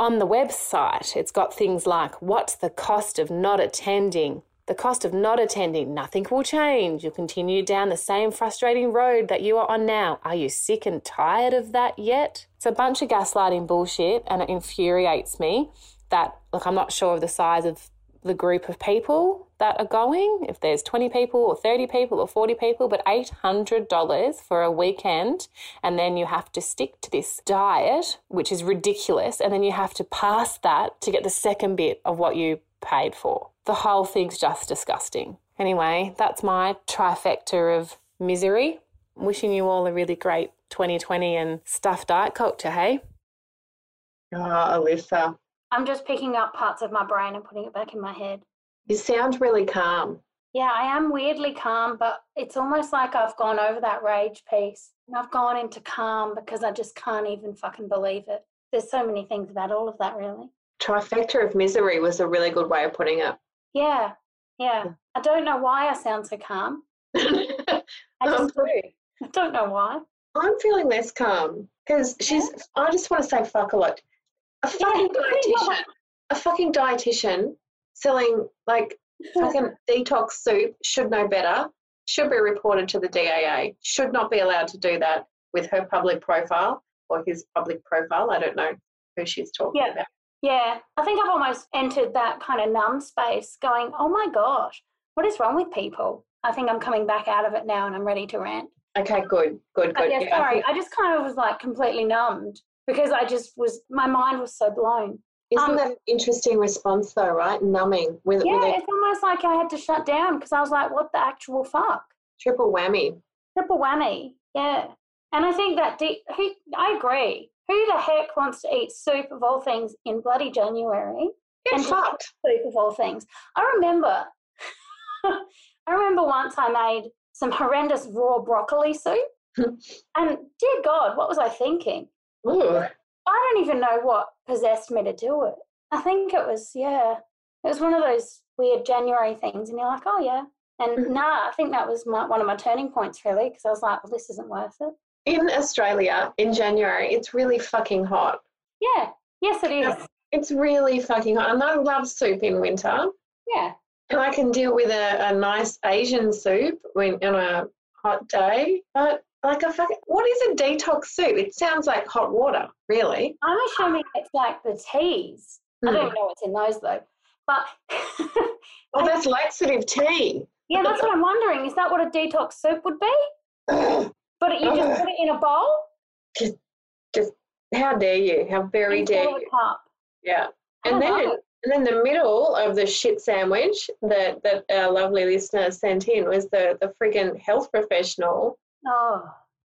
On the website, it's got things like what's the cost of not attending? The cost of not attending, nothing will change. You'll continue down the same frustrating road that you are on now. Are you sick and tired of that yet? It's a bunch of gaslighting bullshit and it infuriates me that, look, I'm not sure of the size of the group of people that are going, if there's 20 people or 30 people or 40 people, but $800 for a weekend. And then you have to stick to this diet, which is ridiculous. And then you have to pass that to get the second bit of what you paid for. The whole thing's just disgusting. Anyway, that's my trifecta of misery. Wishing you all a really great 2020 and stuffed diet culture, hey? Oh, Alyssa, I'm just picking up parts of my brain and putting it back in my head. You sound really calm. Yeah, I am weirdly calm, but it's almost like I've gone over that rage piece and I've gone into calm because I just can't even fucking believe it. There's so many things about all of that, really. Trifecta of misery was a really good way of putting it. Yeah, yeah. I don't know why I sound so calm. I just do. I don't know why. I'm feeling less calm because she's. I just want to say fuck a lot. A fucking dietitian. A fucking dietitian selling like fucking detox soup should know better. Should be reported to the DAA. Should not be allowed to do that with her public profile or his public profile. I don't know who she's talking Yeah. about. Yeah, I think I've almost entered that kind of numb space going, oh my gosh, what is wrong with people? I think I'm coming back out of it now and I'm ready to rant. Okay, good, good, But good. yeah, Yeah, I sorry, think- I just kind of was like completely numbed because I just was, my mind was so blown. Isn't um, that an interesting response though, right? Numbing with, Yeah, with a it's almost like I had to shut down because I was like, what the actual fuck? triple whammy. Triple whammy. Yeah. And I think that, de- who, I agree. Who the heck wants to eat soup of all things in bloody January? Get And- fucked. soup of all things. I remember, I remember once I made some horrendous raw broccoli soup, and dear God, what was I thinking? Ooh. I don't even know what possessed me to do it. I think it was yeah, it was one of those weird January things, and you're like, oh yeah, and Mhm. nah, I think that was my, one of my turning points really, because I was like, well, this isn't worth it. In Australia in January, it's really fucking hot. Yeah, yes, it is. It's really fucking hot. And I love soup in winter. Yeah, And I can deal with a, a nice Asian soup when on a hot day. But like a fucking what is a detox soup? It sounds like hot water, really. I'm assuming it's like the teas. I don't Hmm. know what's in those though, but. Oh, that's laxative tea. Yeah, that's what I'm wondering. Is that what a detox soup would be? But you just put it in a bowl? Just, how dare you? How very instead dare you? cup? Yeah. And then know. and then the middle of the shit sandwich that, that our lovely listener sent in was the, the friggin' health professional Oh,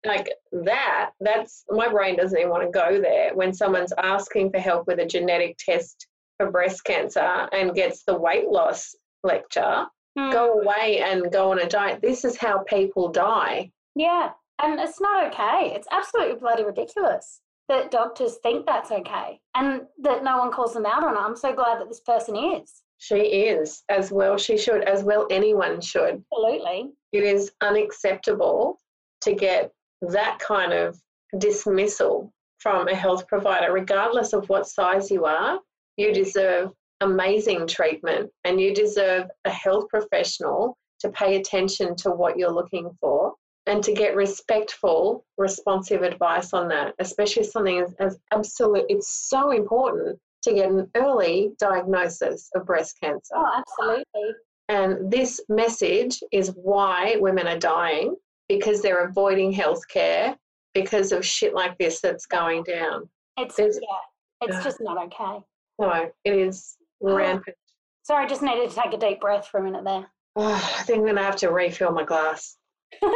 like that that's my brain doesn't even want to go there when someone's asking for help with a genetic test for breast cancer and gets the weight loss lecture Hmm. go away and go on a diet this is how people die Yeah, and it's not okay. It's absolutely bloody ridiculous that doctors think that's okay and that no one calls them out on it. I'm so glad that this person is. She is as well. She should, as well, anyone should. Absolutely. It is unacceptable to get that kind of dismissal from a health provider, regardless of what size you are. You deserve amazing treatment and you deserve a health professional to pay attention to what you're looking for and to get respectful, responsive advice on that, especially something as, as absolute. It's so important to get an early diagnosis of breast cancer. Oh, absolutely. And this message is why women are dying because they're avoiding healthcare because of shit like this that's going down. It's There's- yeah, it's Ugh. just not okay. No, it is oh, rampant. Sorry, I just needed to take a deep breath for a minute there. Oh, I think I'm going to have to refill my glass. I'm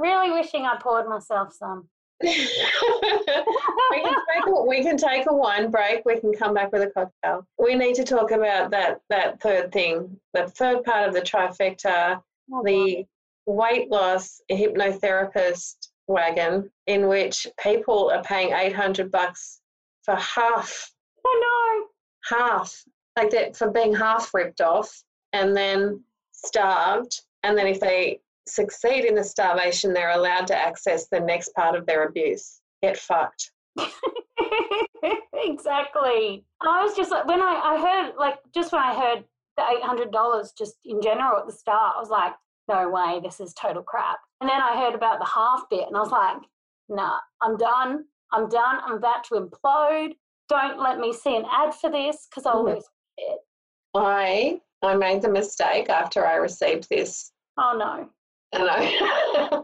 really wishing I poured myself some. we, can take a, we can take a wine break. We can come back with a cocktail. We need to talk about that that third thing, the third part of the trifecta, Oh, Oh, the weight loss hypnotherapist wagon, in which people are paying eight hundred bucks for half, Oh no! half, like that for being half ripped off, and then starved, and then if they succeed in the starvation, they're allowed to access the next part of their abuse. Get fucked. exactly. I was just like when I, I heard like just when I heard the eight hundred dollars just in general at the start, I was like, no way, this is total crap. And then I heard about the half bit and I was like, nah, I'm done. I'm done. I'm about to implode. Don't let me see an ad for this because I'll Mhm. lose it. I I made the mistake after I received this, Oh no. and I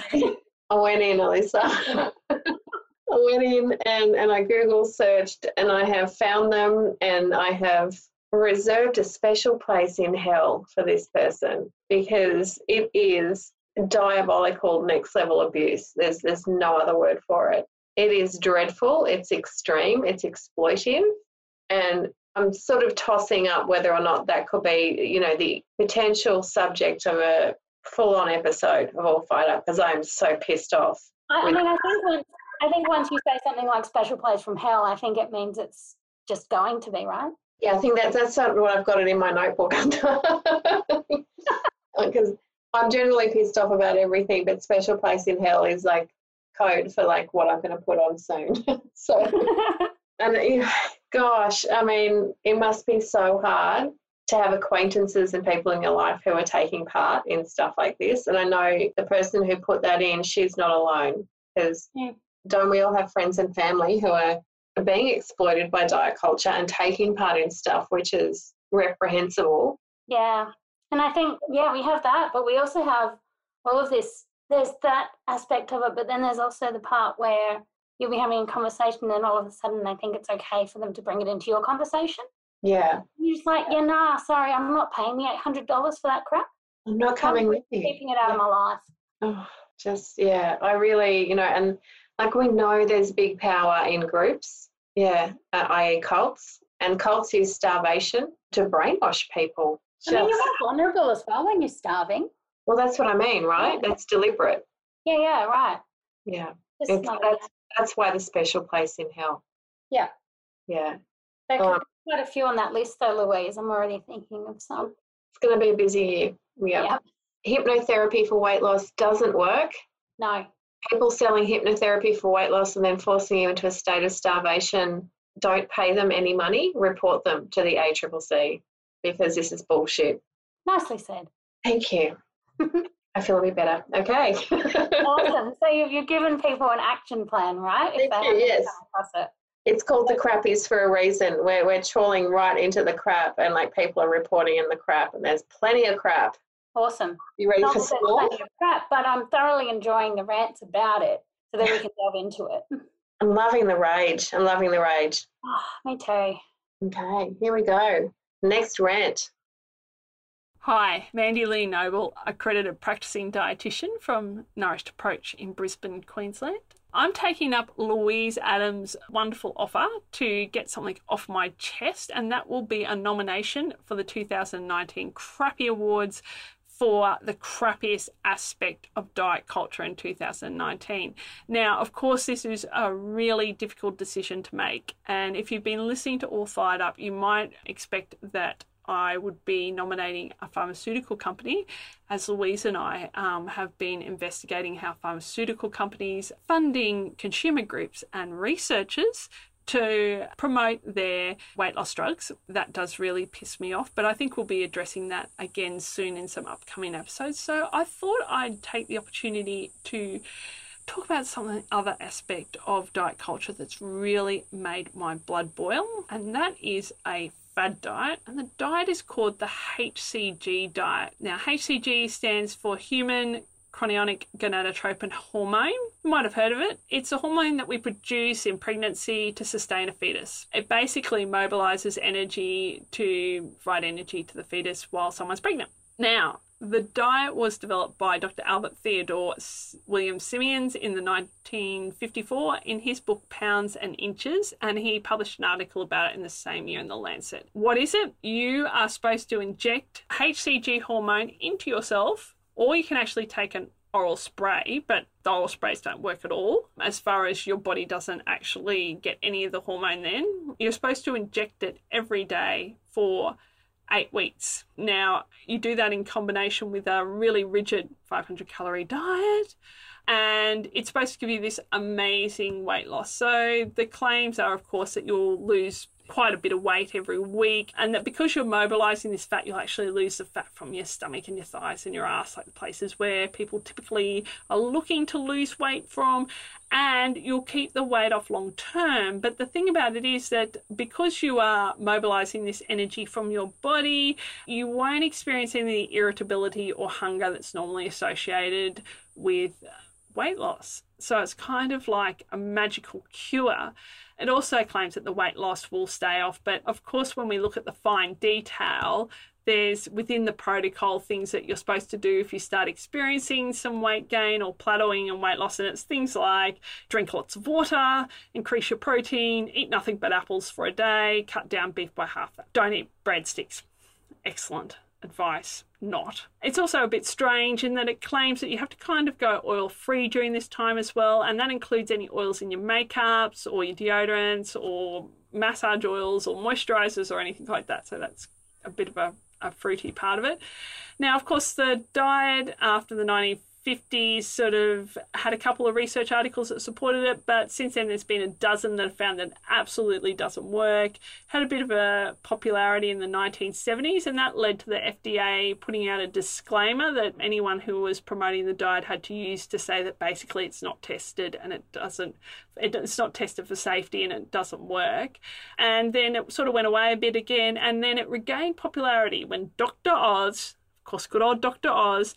I went in, Alyssa. I went in and, and I Google searched and I have found them and I have reserved a special place in hell for this person because it is diabolical next level abuse. There's there's no other word for it. It is dreadful, it's extreme, it's exploitive, and I'm sort of tossing up whether or not that could be, you know, the potential subject of a full on episode of All Fired Up because I'm so pissed off. I, I mean, I think once I think once you say something like "special place from hell," I think it means it's just going to be right. Yeah, I think that's that's sort what I've got it in my notebook because I'm generally pissed off about everything, but special place in hell is like code for like what I'm going to put on soon. so, and gosh, I mean, it must be so hard to have acquaintances and people in your life who are taking part in stuff like this. And I know the person who put that in, she's not alone because Yeah. don't we all have friends and family who are being exploited by diet culture and taking part in stuff which is reprehensible. Yeah. And I think, yeah, we have that, but we also have all of this. There's that aspect of it, but then there's also the part where you'll be having a conversation, and then all of a sudden they think it's okay for them to bring it into your conversation. Yeah, You're just like, yeah, nah, sorry, I'm not paying the $800 for that crap. I'm not coming with you. Keeping it out of my life. Oh, just yeah, I really, you know, and like we know there's big power in groups, yeah, uh, i.e. cults, and cults use starvation to brainwash people. I mean, you're more vulnerable as well when you're starving. well, that's what I mean, right? That's deliberate. Yeah, yeah, right. Yeah, Just it's, that's that's why the special place in hell. Yeah. Yeah, There could um, be quite a few on that list, though, Louise. I'm already thinking of some. it's going to be a busy year. Yeah. Yep. Hypnotherapy for weight loss doesn't work. No. People selling hypnotherapy for weight loss and then forcing you into a state of starvation, don't pay them any money, report them to the ACCC because this is bullshit. Nicely said. Thank you. I feel a bit better. Okay. Awesome. so you've, you've given people an action plan, right? Thank you, yes. it. it's called the crappies for a reason. We're, we're trawling right into the crap and like people are reporting in the crap and there's plenty of crap. Awesome. You ready Not for that some more? crap, but I'm thoroughly enjoying the rants about it so that we can delve into it. I'm loving the rage. I'm loving the rage. Oh, me too. Okay, here we go. Next rant. Hi, Mandy Lee Noble, accredited practicing dietitian from Nourished Approach in Brisbane, Queensland. I'm taking up Louise Adams' wonderful offer to get something off my chest, and that will be a nomination for the 2019 Crappy Awards for the crappiest aspect of diet culture in 2019. Now, of course, this is a really difficult decision to make. And if you've been listening to All Fired Up, you might expect that I would be nominating a pharmaceutical company, as Louise and I um, have been investigating how pharmaceutical companies funding consumer groups and researchers to promote their weight loss drugs. That does really piss me off, but I think we'll be addressing that again soon in some upcoming episodes. So I thought I'd take the opportunity to talk about some other aspect of diet culture that's really made my blood boil, and that is a fad diet, and the diet is called the HCG diet. Now, HCG stands for human chorionic gonadotropin hormone. You might have heard of it. It's a hormone that we produce in pregnancy to sustain a fetus. It basically mobilizes energy to provide energy to the fetus while someone's pregnant. Now, the diet was developed by Dr. Albert Theodore William Simeons in the 1954 in his book Pounds and Inches, and he published an article about it in the same year in the Lancet. What is it? You are supposed to inject HCG hormone into yourself, or you can actually take an oral spray, but the oral sprays don't work at all as far as your body doesn't actually get any of the hormone then. You're supposed to inject it every day for eight weeks. Now, you do that in combination with a really rigid 500 calorie diet, and it's supposed to give you this amazing weight loss. So, the claims are, of course, that you'll lose quite a bit of weight every week, and that because you're mobilizing this fat, you'll actually lose the fat from your stomach and your thighs and your ass, like the places where people typically are looking to lose weight from, and you'll keep the weight off long term. But the thing about it is that because you are mobilizing this energy from your body, you won't experience any irritability or hunger that's normally associated with weight loss. So it's kind of like a magical cure. It also claims that the weight loss will stay off, but of course, when we look at the fine detail, there's within the protocol things that you're supposed to do if you start experiencing some weight gain or plateauing and weight loss. And it's things like drink lots of water, increase your protein, eat nothing but apples for a day, cut down beef by half, don't eat breadsticks. Excellent advice not. It's also a bit strange in that it claims that you have to kind of go oil free during this time as well, and that includes any oils in your makeups or your deodorants or massage oils or moisturizers or anything like that. So that's a bit of a, a fruity part of it. Now, of course, the diet after the 90 50s sort of had a couple of research articles that supported it, but since then there's been a dozen that have found that absolutely doesn't work. Had a bit of a popularity in the 1970s, and that led to the FDA putting out a disclaimer that anyone who was promoting the diet had to use to say that basically it's not tested and it doesn't, it's not tested for safety and it doesn't work. And then it sort of went away a bit again, and then it regained popularity when Dr. Oz, of course, good old Dr. Oz,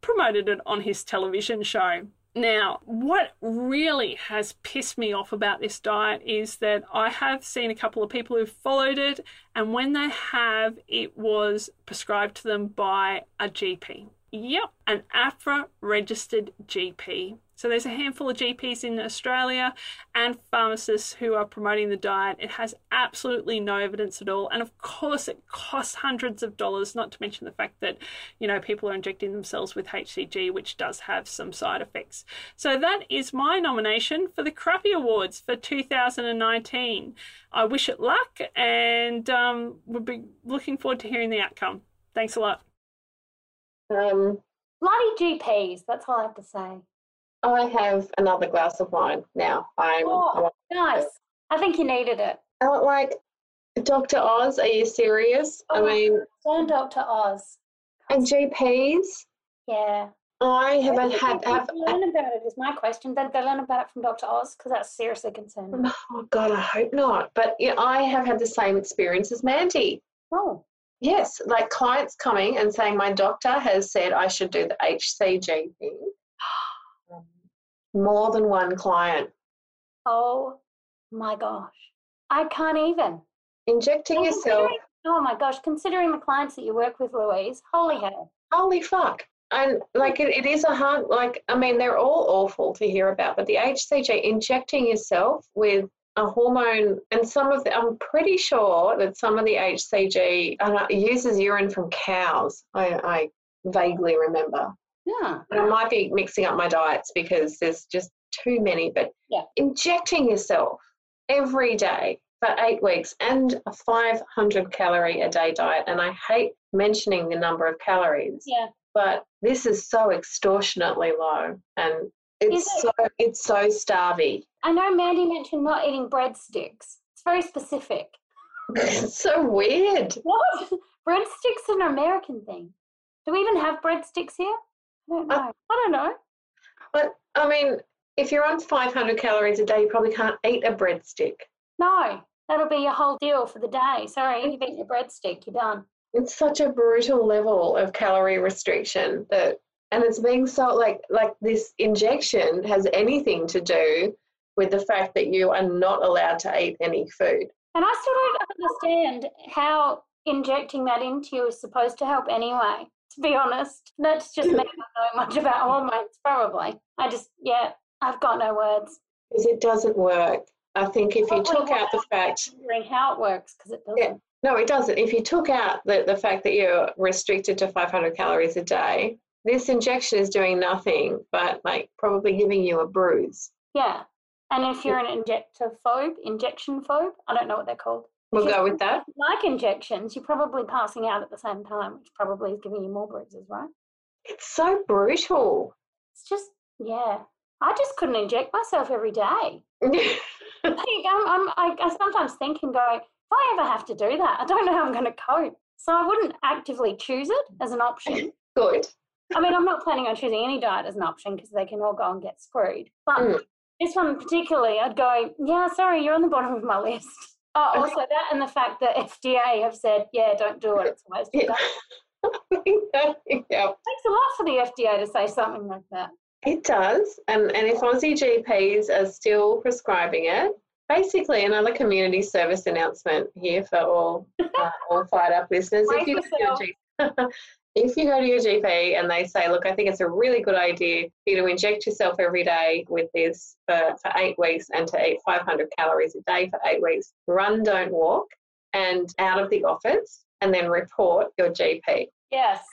promoted it on his television show. Now, what really has pissed me off about this diet is that I have seen a couple of people who've followed it, and when they have, it was prescribed to them by a GP. Yep, an AHPRA registered GP. So there's a handful of GPs in Australia and pharmacists who are promoting the diet. It has absolutely no evidence at all. And of course, it costs hundreds of dollars, not to mention the fact that, you know, people are injecting themselves with HCG, which does have some side effects. So that is my nomination for the Crappy Awards for 2019. I wish it luck and um, we'll be looking forward to hearing the outcome. Thanks a lot. Um, Bloody GPs, that's all I have to say. I have another glass of wine now. I'm, Oh, nice. I think you needed it. I want like, Dr. Oz, are you serious? I Oh. mean, Turn Dr. Oz. and GPs, Yeah. I haven't had, have, learn about it is my question. Did they learn about it from Dr. Oz? Because that's seriously concerning. oh God, I hope not. But yeah, I have had the same experience as Mandy. Oh, Yes, like clients coming and saying, my doctor has said I should do the HCG thing. Um, More than one client. oh my gosh. I can't even. Injecting yourself, Oh my gosh, considering the clients that you work with, Louise, holy hell. holy fuck. And like it, it is a hard, like, I mean, they're all awful to hear about, but the HCG, injecting yourself with a hormone, and some of the, I'm pretty sure that some of the HCG uses urine from cows. I, I vaguely remember. Yeah. And I might be mixing up my diets because there's just too many, but Yeah. injecting yourself every day for eight weeks and a 500 calorie a day diet. And I hate mentioning the number of calories, Yeah. but this is so extortionately low and it's Is so it's so starvy. I know Mandy mentioned not eating breadsticks. It's very specific. it's so weird. What? breadsticks are an American thing. Do we even have breadsticks here? I don't know. Uh, I don't know. But I mean, if you're on 500 calories a day, you probably can't eat a breadstick. No, that'll be your whole deal for the day. Sorry, you've eaten your breadstick. You're done. It's such a brutal level of calorie restriction that, and it's being so like like this injection has anything to do with the fact that you are not allowed to eat any food. And I still don't understand how injecting that into you is supposed to help anyway. To be honest, that's just me not knowing much about hormones. Probably. I just yeah, I've got no words. Because it doesn't work. I think if you took out the fact Wondering how it works because it doesn't. Yeah. No, it doesn't. If you took out the, the fact that you're restricted to 500 calories a day, this injection is doing nothing but like probably giving you a bruise. Yeah. And if you're an injector phobe, injection phobe, I don't know what they're called. We'll go with that. Like injections, you're probably passing out at the same time, which probably is giving you more bruises, right? It's so brutal. It's just, yeah. I just couldn't inject myself every day. I I'm, I'm, I, I sometimes think and go, if I ever have to do that, I don't know how I'm going to cope. So I wouldn't actively choose it as an option. Good. I mean, I'm not planning on choosing any diet as an option because they can all go and get screwed. But Mm. This one particularly, I'd go, yeah, sorry, you're on the bottom of my list. Oh, also that and the fact that FDA have said, yeah, don't do it. It's a waste of Yeah. time. yeah, Takes a lot for the FDA to say something like that. it does. And, and if Aussie GPs are still prescribing it, basically another community service announcement here for all uh, all fired up listeners. If you, go to your G- if you go to your GP and they say, look, I think it's a really good idea for you to inject yourself every day with this for, for eight weeks and to eat 500 calories a day for eight weeks, run, don't walk, and out of the office, and then report your GP. Yes,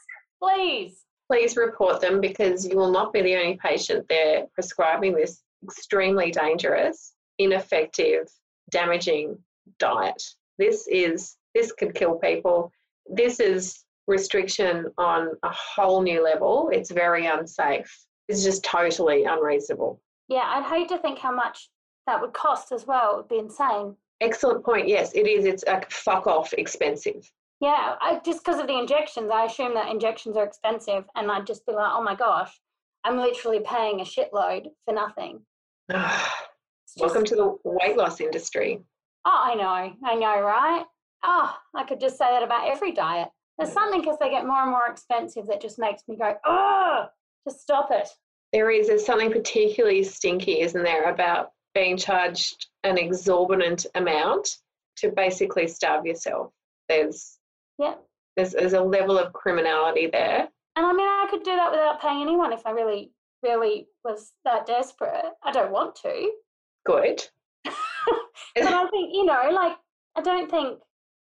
please. Please report them because you will not be the only patient there prescribing this extremely dangerous, ineffective, damaging diet. This is this could kill people. This is restriction on a whole new level. It's very unsafe. It's just totally unreasonable. Yeah, I'd hate to think how much that would cost as well. It would be insane. Excellent point. Yes, it is. It's a fuck off expensive. Yeah, I, just because of the injections, I assume that injections are expensive, and I'd just be like, oh my gosh, I'm literally paying a shitload for nothing. Just- Welcome to the weight loss industry. Oh, I know, I know, right? Oh, I could just say that about every diet. There's something as they get more and more expensive that just makes me go, oh, just stop it. There is. There's something particularly stinky, isn't there, about being charged an exorbitant amount to basically starve yourself. There's Yeah. there's, there's a level of criminality there. And I mean, I could do that without paying anyone if I really, really was that desperate. I don't want to. Good. but I think, you know, like, I don't think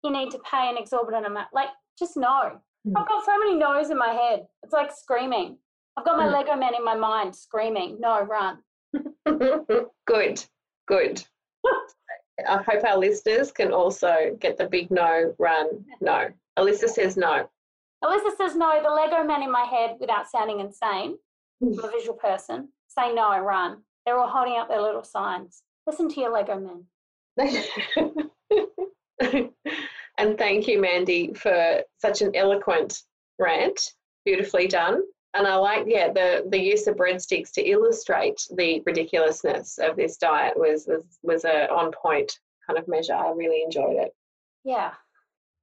you need to pay an exorbitant amount. Like, just no. Mm. I've got so many no's in my head. It's like screaming. I've got my Mm. Lego man in my mind screaming, no, run. Good. Good. I hope our listeners can also get the big no, run, no. Alyssa says no. Alyssa says no, the Lego man in my head, without sounding insane, I'm a visual person, say no, run. They're all holding up their little signs. Listen to your Lego man. and thank you, Mandy, for such an eloquent rant. Beautifully done. And I like, yeah, the, the use of breadsticks to illustrate the ridiculousness of this diet was was, was a on point kind of measure. I really enjoyed it. Yeah.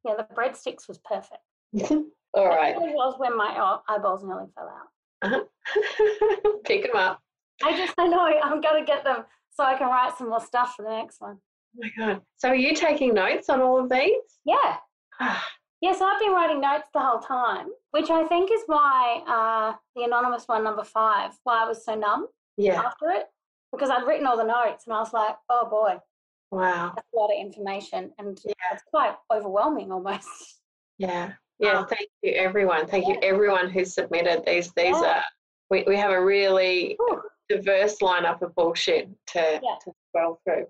Yeah, the breadsticks was perfect. All right, It was when my eyeballs nearly fell out. Uh-huh. pick them up. I just, I know, I'm going to get them so I can write some more stuff for the next one. Oh my god! So are you taking notes on all of these? Yeah. Yes, I've been writing notes the whole time, which I think is why uh, the anonymous one, number five, why I was so numb yeah. after it, because I'd written all the notes and I was like, oh boy, Wow. that's a lot of information and Yeah. it's quite overwhelming almost. Yeah. Yeah, thank you everyone. Thank you everyone who submitted these. These Yeah. are we, we have a really Whew. diverse lineup of bullshit to, Yeah. to scroll through.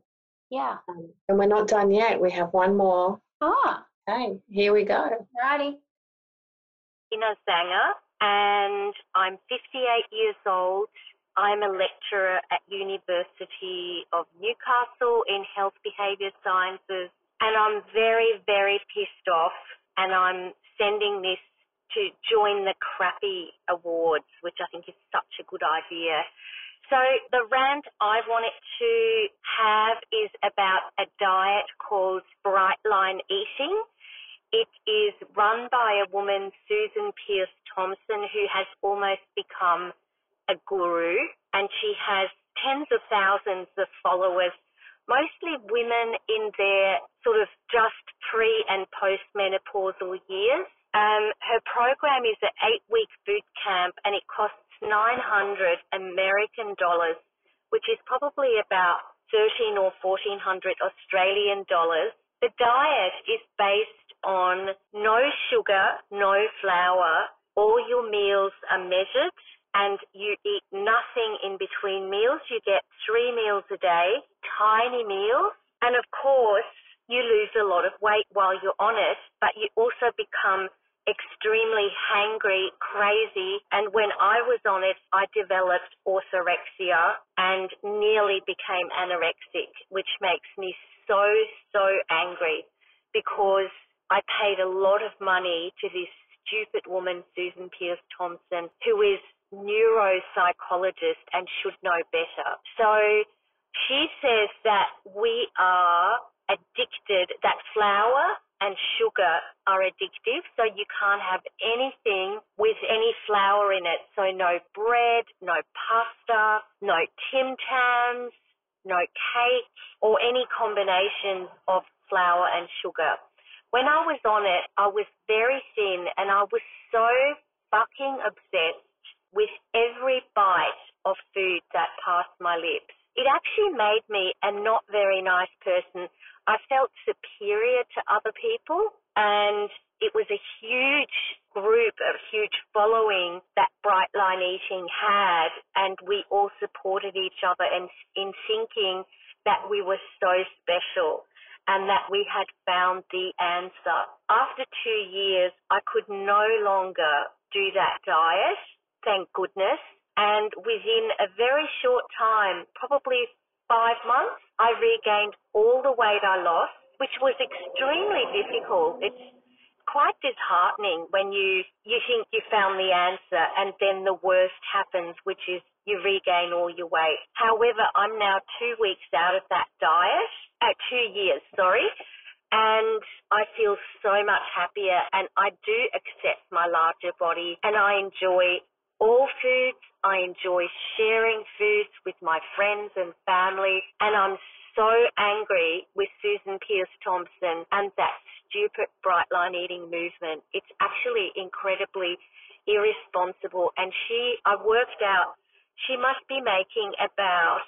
Yeah. Um, and we're not done yet. We have one more. Ah, Okay, here we go. righty. Ina Zanger, and I'm 58 years old. I'm a lecturer at University of Newcastle in health behaviour sciences, and I'm very, very pissed off, and I'm sending this to join the crappy awards, which I think is such a good idea. So the rant I wanted to have is about a diet called Bright Line Eating. It is run by a woman, Susan Peirce Thompson, who has almost become a guru, and she has tens of thousands of followers, mostly women in their sort of just pre and post menopausal years. Um, her program is an eight-week boot camp, and it costs 900 American dollars, which is probably about 13 or 1400 Australian dollars. The diet is based on no sugar, no flour. All your meals are measured and you eat nothing in between meals. You get three meals a day, tiny meals. And of course, you lose a lot of weight while you're on it, but you also become extremely hangry, crazy, and when I was on it, I developed orthorexia and nearly became anorexic, which makes me so, so angry because I paid a lot of money to this stupid woman, Susan Peirce Thompson, who is neuropsychologist and should know better. So she says that we are addicted, that flour and sugar are addictive, so you can't have anything with any flour in it. So no bread, no pasta, no Tim Tams, no cake, or any combinations of flour and sugar. When I was on it, I was very thin and I was so fucking obsessed with every bite of food that passed my lips. It actually made me a not very nice person. I felt superior to other people and it was a huge group, a huge following that Bright Line Eating had and we all supported each other and in thinking that we were so special and that we had found the answer. After two years, I could no longer do that diet, thank goodness. And within a very short time, probably five months, I regained all the weight I lost, which was extremely difficult. It's quite disheartening when you, you think you found the answer and then the worst happens, which is you regain all your weight. However, I'm now two weeks out of that diet, uh, two years, sorry, and I feel so much happier and I do accept my larger body and I enjoy all foods. I enjoy sharing foods with my friends and family and I'm so angry with Susan Peirce Thompson and that stupid bright line eating movement. It's actually incredibly irresponsible and she I worked out she must be making about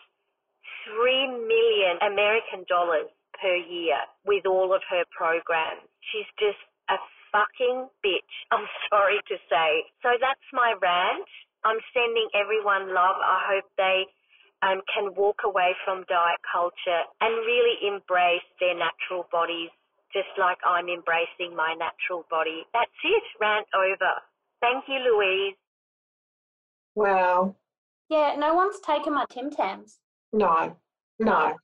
three million American dollars per year with all of her programs. She's just a fucking bitch, I'm sorry to say. So that's my rant. I'm sending everyone love. I hope they um, can walk away from diet culture and really embrace their natural bodies, just like I'm embracing my natural body. That's it. Rant over. Thank you, Louise. Wow. Yeah, no one's taken my Tim Tams. No, no.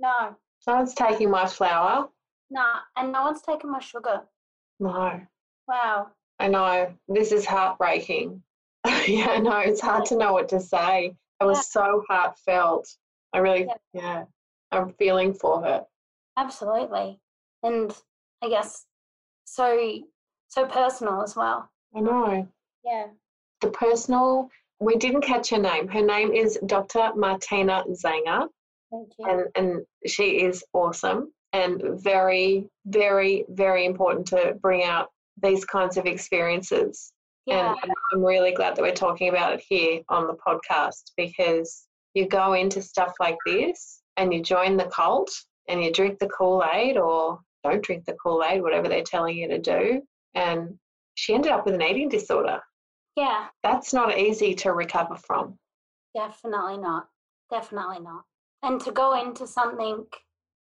No, No one's taking my flour. nah, and no one's taken my sugar. No. Wow. I know. This is heartbreaking. yeah, I know. It's hard to know what to say. It was so heartfelt. I really, Yeah. yeah, I'm feeling for her. Absolutely. And I guess so so personal as well. I know. Yeah. The personal, we didn't catch her name. Her name is Dr. Martina Zanger, Thank you. and, and she is awesome and very, very, very important to bring out these kinds of experiences. yeah. And I'm really glad that we're talking about it here on the podcast because you go into stuff like this and you join the cult and you drink the Kool Aid or don't drink the Kool Aid, whatever they're telling you to do. And she ended up with an eating disorder. Yeah, That's not easy to recover from. definitely not. Definitely not. And to go into something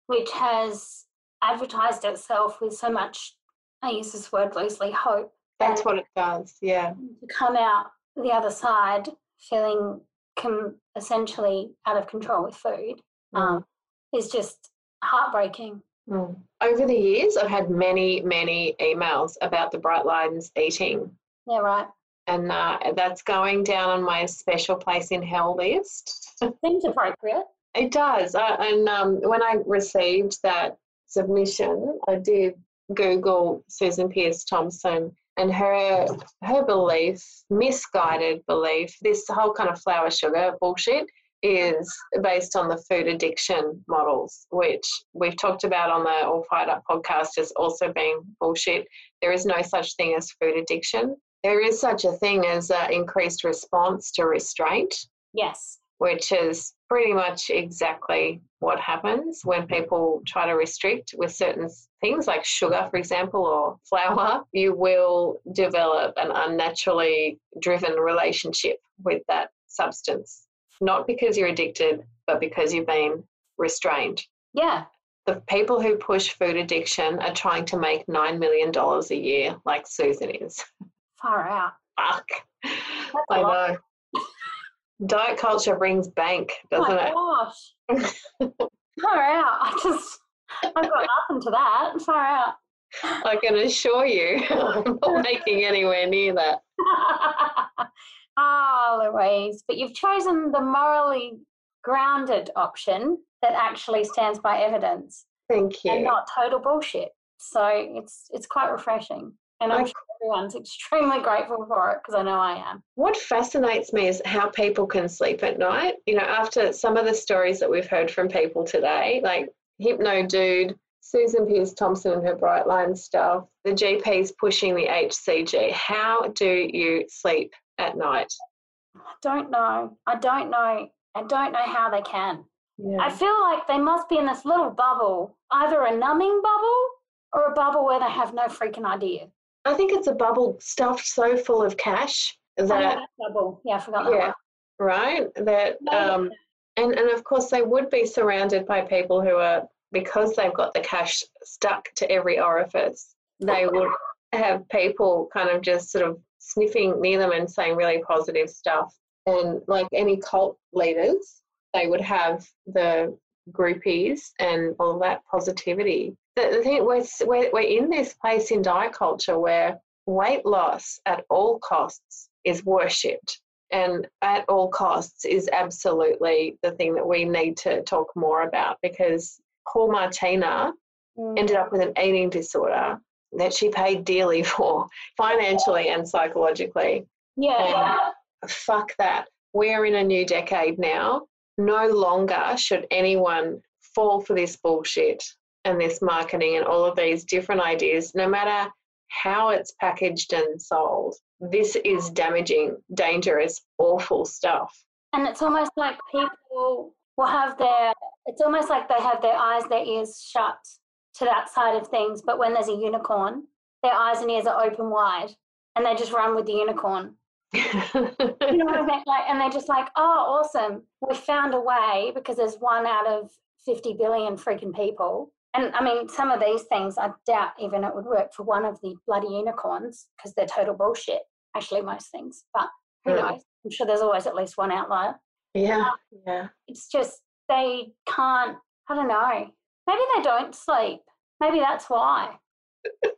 which has advertised itself with so much, I use this word loosely, hope, That's what it does. Yeah. to come out the other side feeling com- essentially out of control with food um, is just heartbreaking. Mm. Over the years, I've had many, many emails about the Bright Lines eating, Yeah, right. and uh, that's going down on my special place in hell list. Seems appropriate. It does. I, and um, when I received that submission, I did Google Susan Peirce Thompson and her her belief, misguided belief, this whole kind of flour sugar bullshit is based on the food addiction models, which we've talked about on the All Fired Up podcast as also being bullshit. There is no such thing as food addiction. There is such a thing as uh, increased response to restraint Yes. which is pretty much exactly what happens when people try to restrict with certain things like sugar, for example, or flour. You will develop an unnaturally driven relationship with that substance, not because you're addicted, but because you've been restrained. Yeah. The people who push food addiction are trying to make $9 million a year, like Susan is. Far out. Fuck. That's I know. Diet culture brings bank, doesn't oh my it? gosh. Far out. I just, I've got nothing to that. Far out. I can assure you, I'm not making anywhere near that. oh, Louise, but you've chosen the morally grounded option that actually stands by evidence Thank you. and not total bullshit. So it's it's quite refreshing, and I'm sure everyone's extremely grateful for it because I know I am. What fascinates me is how people can sleep at night. You know, after some of the stories that we've heard from people today, like Hypno Dude, Susan Peirce Thompson and her Brightline stuff, the GPs pushing the HCG. How do you sleep at night? I don't know. I don't know. I don't know how they can. Yeah. I feel like they must be in this little bubble, either a numbing bubble or a bubble where they have no freaking idea. I think it's a bubble stuffed so full of cash that bubble. Yeah, I forgot that yeah, one. right. That um, and and of course they would be surrounded by people who are because they've got the cash stuck to every orifice. They would have people kind of just sort of sniffing near them and saying really positive stuff. And like any cult leaders, they would have the groupies and all that positivity. The, the thing we're, we're we're in this place in diet culture where weight loss at all costs is worshipped and at all costs is absolutely the thing that we need to talk more about because Paul Martina Mm. ended up with an eating disorder that she paid dearly for financially and psychologically. Yeah. Fuck that. We're in a new decade now. No longer should anyone fall for this bullshit and this marketing and all of these different ideas, no matter how it's packaged and sold. This is damaging, dangerous, awful stuff. And it's almost like people will have their, it's almost like they have their eyes, their ears shut to that side of things. But when there's a unicorn, their eyes and ears are open wide and they just run with the unicorn. You know what I mean? Like, and they're just like, oh, awesome. We found a way because there's one out of 50 billion freaking people. And I mean, some of these things, I doubt even it would work for one of the bloody unicorns because they're total bullshit. Actually, most things. But who Mm. knows? I'm sure there's always at least one outlier. yeah, yeah. It's just they can't, I don't know. Maybe they don't sleep. Maybe that's why.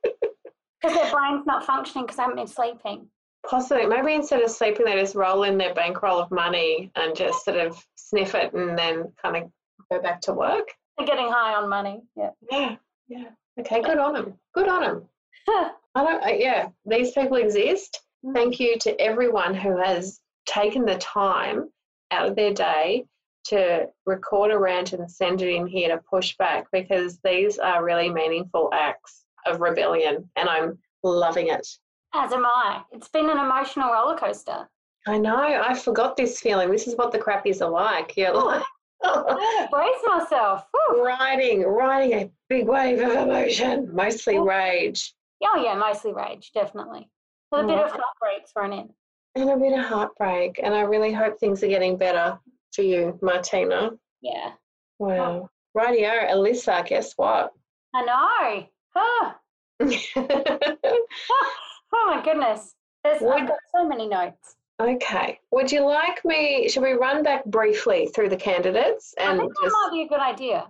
Because their brain's not functioning because they haven't been sleeping. Possibly. Maybe instead of sleeping, they just roll in their bankroll of money and just sort of sniff it and then kind of go back to work. They're getting high on money. Yeah. Yeah, yeah. Okay, good on them. Good on them. I don't. I, yeah, these people exist. Mm. Thank you to everyone who has taken the time out of their day to record a rant and send it in here to push back because these are really meaningful acts of rebellion, and I'm loving it. As am I. It's been an emotional roller coaster. I know. I forgot this feeling. This is what the crappies are like. You're oh, like I brace myself. Whew. riding, riding a big wave of emotion, mostly rage. Oh yeah, mostly rage, definitely. With a bit of heartbreak thrown in. And a bit of heartbreak. And I really hope things are getting better for you, Martina. Yeah. Wow. Rightio, Alyssa, guess what? I know. Oh, oh my goodness. There's, I've got so many notes. Okay. Would you like me? Should we run back briefly through the candidates I and think that just? might be a good idea.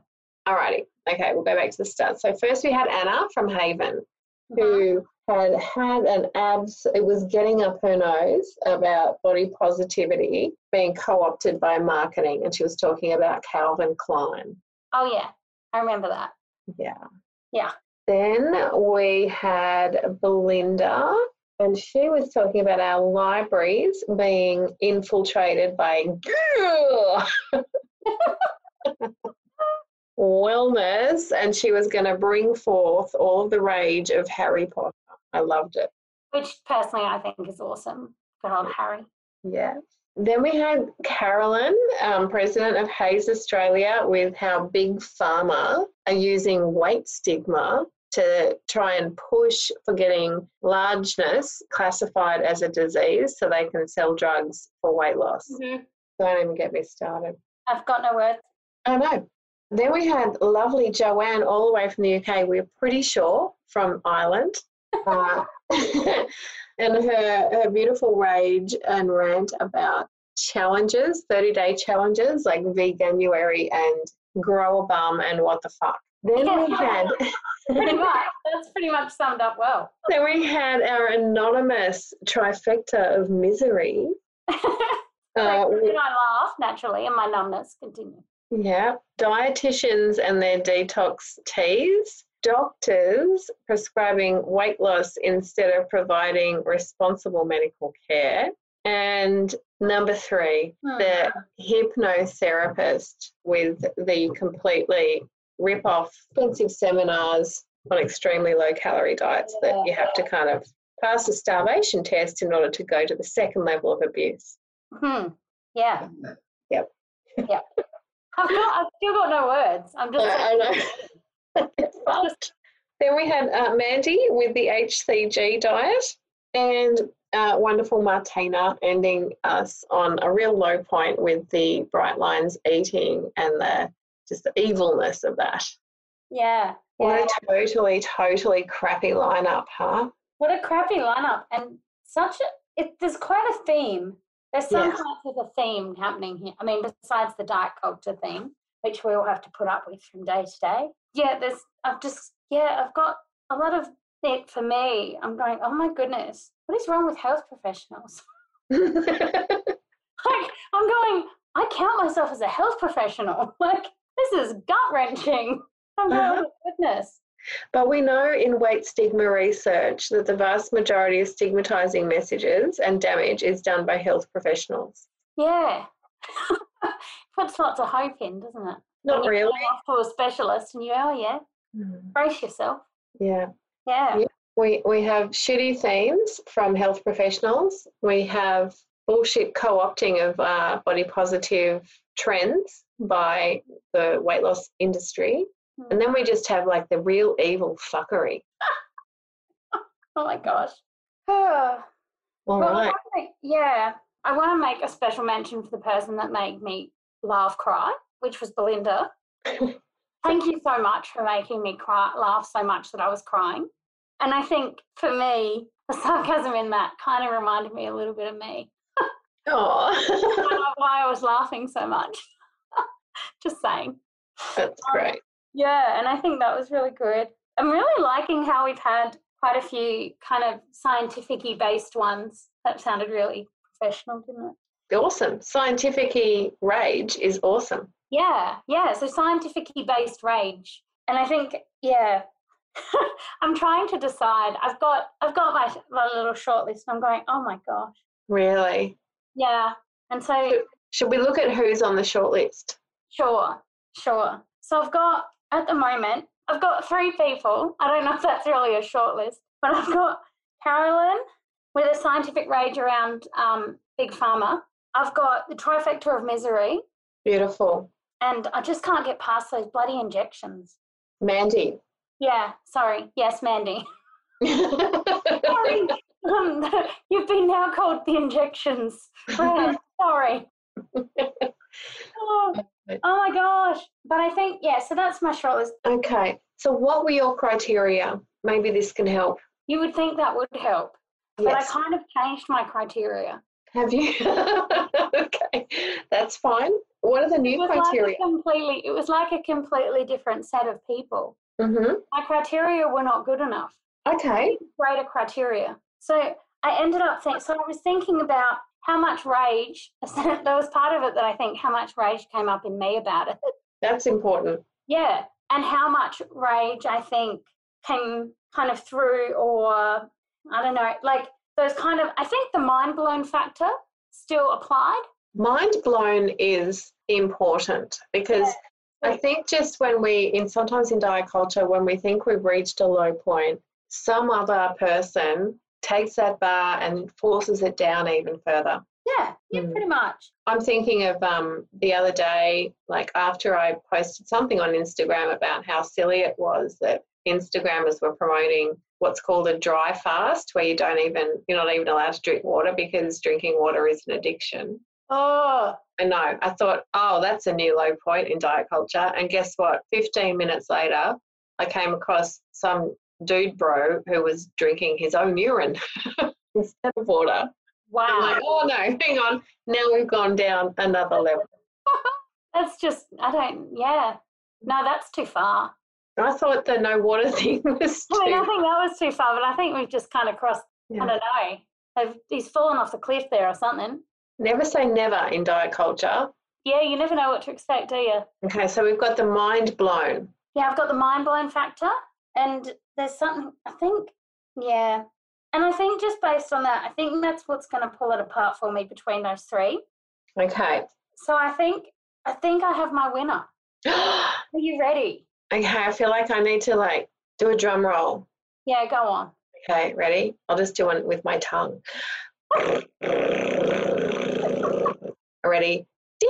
Alrighty. Okay, we'll go back to the start. So first we had Anna from Haven, Mm-hmm. who had had an abs. It was getting up her nose about body positivity being co-opted by marketing, and she was talking about Calvin Klein. Oh yeah, I remember that. Yeah. Yeah. Then we had Belinda, and she was talking about our libraries being infiltrated by wellness, and she was going to bring forth all the rage of Harry Potter. I loved it. Which personally I think is awesome. Good old Harry. Yeah. Then we had Carolyn, um, president of HAES Australia, with how big pharma are using weight stigma to try and push for getting largeness classified as a disease so they can sell drugs for weight loss. Mm-hmm. Don't even get me started. I've got no words. I know. Then we had lovely Joanne all the way from the UK. We're pretty sure from Ireland. Uh, and her, her beautiful rage and rant about challenges, 30 day challenges like Veganuary and Grow a Bum and what the fuck. Then we had Pretty much. That's pretty much summed up well. then we had our anonymous trifecta of misery. Uh, Then I laugh naturally and my numbness continue. Yeah, dietitians and their detox teas, doctors prescribing weight loss instead of providing responsible medical care, and number three, the hypnotherapist with the completely rip off expensive seminars on extremely low calorie diets that you have to kind of pass a starvation test in order to go to the second level of abuse. Hmm. Yeah. Yep. Yep. I've got. I've still got no words. I'm just. I know. Then we had uh, Mandy with the HCG diet and uh, wonderful Martina ending us on a real low point with the Bright Lines eating and the just the evilness of that. yeah. What Yeah. a totally, totally crappy lineup, huh? What a crappy lineup, and such a. It, there's quite a theme. There's some Yes. parts of a theme happening here. I mean, besides the diet culture theme, which we all have to put up with from day to day. Yeah, there's. I've just. Yeah, I've got a lot of it for me. I'm going. Oh my goodness, what is wrong with health professionals? Like, I'm going. I count myself as a health professional. Like, this is gut wrenching. I'm. Uh-huh. Oh my goodness. But we know in weight stigma research that the vast majority of stigmatizing messages and damage is done by health professionals. Yeah. Puts lots of hope in, doesn't it? Not really. off to a specialist and you, oh yeah, brace yourself. Yeah. Yeah. Yeah. We, we have shitty themes from health professionals. We have bullshit co opting of uh, body positive trends by the weight loss industry. And then we just have like the real evil fuckery. Oh my gosh. All Well, I right. wanna- yeah. I want to make a special mention for the person that made me laugh cry, which was Belinda. Thank you so much for making me cry, laugh so much that I was crying. And I think for me, the sarcasm in that kind of reminded me a little bit of me. Oh, why I was laughing so much. Just saying. that's um, great. Yeah, and I think that was really good. I'm really liking how we've had quite a few kind of scientific based ones. That sounded really professional, didn't it? Awesome. Scientific rage is awesome. Yeah, yeah. So scientifically based rage. And I think, yeah. I'm trying to decide. I've got I've got my my little short list and I'm going, oh my gosh. Really. Yeah. And so Should we look at who's on the short list? Sure, sure. So I've got at the moment, I've got three people. I don't know if that's really a short list, but I've got Carolyn with a scientific rage around um, big pharma. I've got the trifecta of misery, Beautiful. and I just can't get past those bloody injections. Mandy. Yeah, sorry. Yes, Mandy. Sorry. Um, you've been now called the injections. Right, sorry. oh, oh my gosh. But I think, yeah, so that's my shoulders. okay. So, what were your criteria? Maybe this can help. You would think that would help. But I kind of changed my criteria. Have you? okay, that's fine. What are the new criteria? like completely it was like a completely different set of people. Hmm My criteria were not good enough. Okay. Greater criteria. So I ended up think so I was thinking about how much rage there was part of it that I think how much rage came up in me about it. That's important. Yeah. And how much rage I think came kind of through or I don't know, like those kind of I think the mind blown factor still applied. Mind blown is important because I think just when we, in sometimes in diet culture, when we think we've reached a low point, some other person takes that bar and forces it down even further. Yeah, yeah, Mm. pretty much. I'm thinking of um, the other day, like after I posted something on Instagram about how silly it was that Instagrammers were promoting what's called a dry fast, where you don't even, you're not even allowed to drink water because drinking water is an addiction. Oh, I know. I thought, oh, that's a new low point in diet culture. And guess what? 15 minutes later, I came across some dude bro who was drinking his own urine instead of water. wow. I'm like, oh no, hang on. Now we've gone down another level. That's just, I don't, yeah. No, that's too far. I thought the no water thing was I mean, I think that was too far, but I think we've just kind of crossed, Yeah. I don't know. They've, he's fallen off the cliff there or something. Never say never in diet culture. Yeah, you never know what to expect, do you? Okay, so we've got the mind blown. Yeah, I've got the mind blown factor, and there's something, I think, yeah. And I think just based on that, I think that's what's going to pull it apart for me between those three. Okay. So I think, I think I have my winner. Are you ready? Okay, I feel like I need to like do a drum roll. Yeah, go on. Okay, ready? I'll just do one with my tongue. ready? Ding!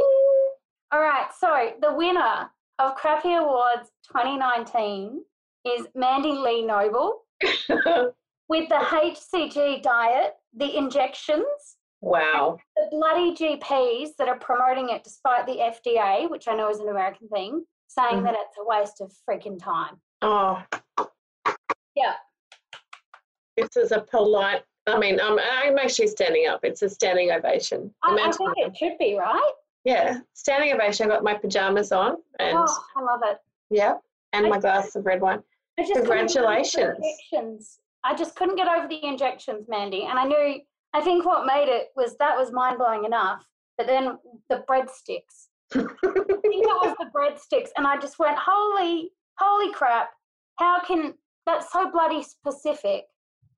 All right, so the winner of Crappy Awards 2019 is Mandy Lee Noble with the HCG diet, the injections, wow. the bloody GPs that are promoting it despite the FDA, which I know is an American thing, saying Mhm. that it's a waste of freaking time. Oh. Yeah. This is a polite, I mean, I'm, I'm actually standing up. It's a standing ovation. I, I think it should be, right? yeah, standing ovation. I got my pajamas on and, Oh, I love it. yeah, and I- my glass of red wine. I just couldn't over the Congratulations. injections. I just couldn't get over the injections, Mandy. And I knew, I think what made it was that was mind blowing enough. But then the breadsticks. I think it was the breadsticks. And I just went, holy, holy crap. How can, that's so bloody specific.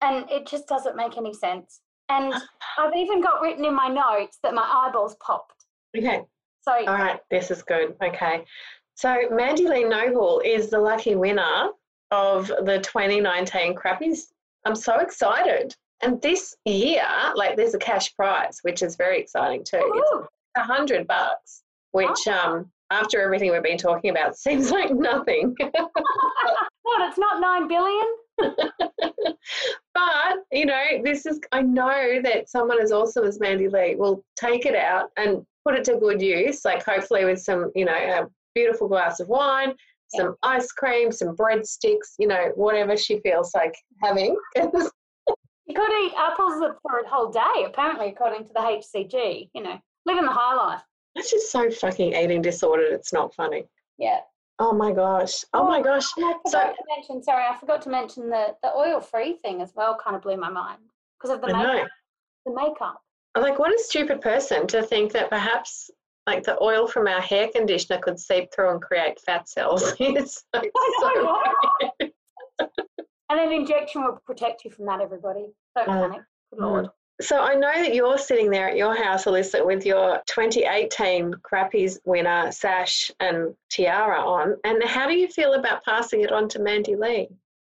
And it just doesn't make any sense. And I've even got written in my notes that my eyeballs popped. Okay, So, all right, this is good. Okay. So Mandy Lee Noble is the lucky winner of the 2019 Crappies. I'm so excited. And this year, like there's a cash prize, which is very exciting too. It's a hundred bucks, which um after everything we've been talking about seems like nothing. what, it's not 9 billion? but you know, this is I know that someone as awesome as Mandy Lee will take it out and put it to good use, like hopefully with some, you know, a beautiful glass of wine, some ice cream, some breadsticks, you know, whatever she feels like having. You could eat apples for a whole day, apparently, according to the HCG. You know, living the high life. That's just so fucking eating disordered. It's not funny. Yeah. Oh my gosh. Oh my gosh. I So- mention. Sorry, I forgot to mention the the oil free thing as well. Kind of blew my mind because of the I know. makeup. The makeup. I'm like, what a stupid person to think that perhaps like the oil from our hair conditioner could seep through and create fat cells. it's I know, so? And an injection will protect you from that. Everybody, don't Mm. panic. Good lord. So I know that you're sitting there at your house, Alyssa, with your 2018 Crappies winner sash and tiara on. And how do you feel about passing it on to Mandy Lee?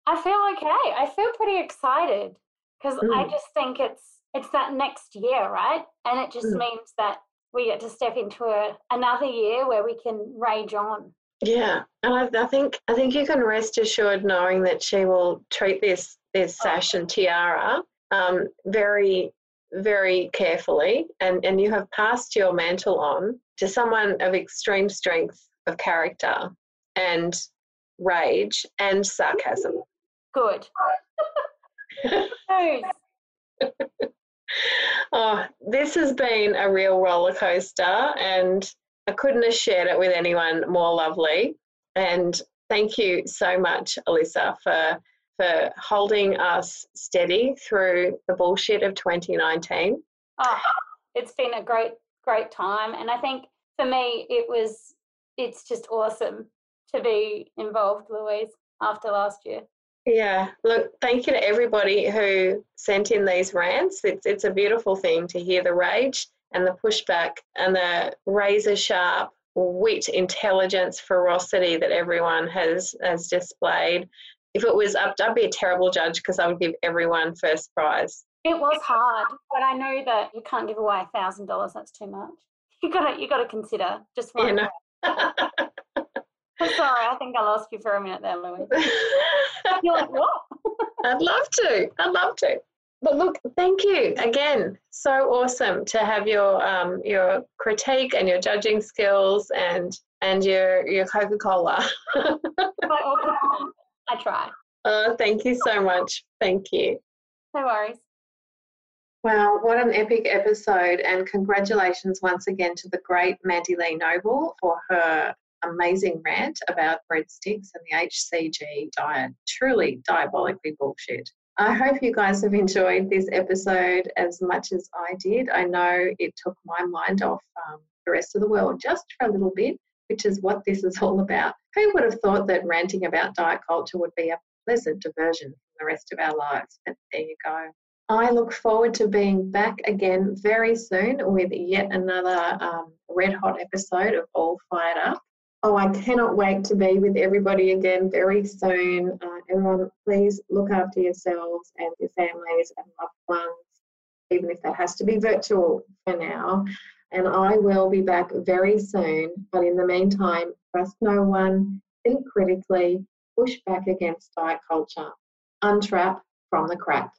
I feel okay. I feel pretty excited because I Mm. just think it's it's that next year, right? And it just Mm. means that we get to step into a, another year where we can rage on. Yeah, and I, I think I think you can rest assured knowing that she will treat this this sash and tiara um, very, very carefully, and, and you have passed your mantle on to someone of extreme strength of character and rage and sarcasm. Good. oh, this has been a real roller coaster, and I couldn't have shared it with anyone more lovely. And thank you so much, Alyssa, for for holding us steady through the bullshit of 2019. Oh, it's been a great, great time. And I think for me, it was, it's just awesome to be involved, Louise, after last year. Yeah, look, thank you to everybody who sent in these rants. It's, it's a beautiful thing to hear the rage and the pushback and the razor sharp wit, intelligence, ferocity that everyone has has displayed if it was up, I'd be a terrible judge because I would give everyone first prize. It was hard, but I know that you can't give away a thousand dollars. That's too much. You got to you got to consider just one. Yeah, no. I'm sorry, I think I lost you for a minute there, Louis. You're like, what? I'd love to. I'd love to. But look, thank you again. So awesome to have your um, your critique and your judging skills and and your your Coca Cola. I try. Oh, thank you so much. Thank you. No worries. Wow, what an epic episode. And congratulations once again to the great Mandy Lee Noble for her amazing rant about breadsticks and the HCG diet. Truly diabolically bullshit. I hope you guys have enjoyed this episode as much as I did. I know it took my mind off um, the rest of the world just for a little bit which is what this is all about. Who would have thought that ranting about diet culture would be a pleasant diversion from the rest of our lives? But there you go. I look forward to being back again very soon with yet another um, red hot episode of All Fired Up. Oh, I cannot wait to be with everybody again very soon. Uh, everyone, please look after yourselves and your families and loved ones, even if that has to be virtual for now and I will be back very soon. But in the meantime, trust no one, think critically, push back against diet culture, untrap from the crap.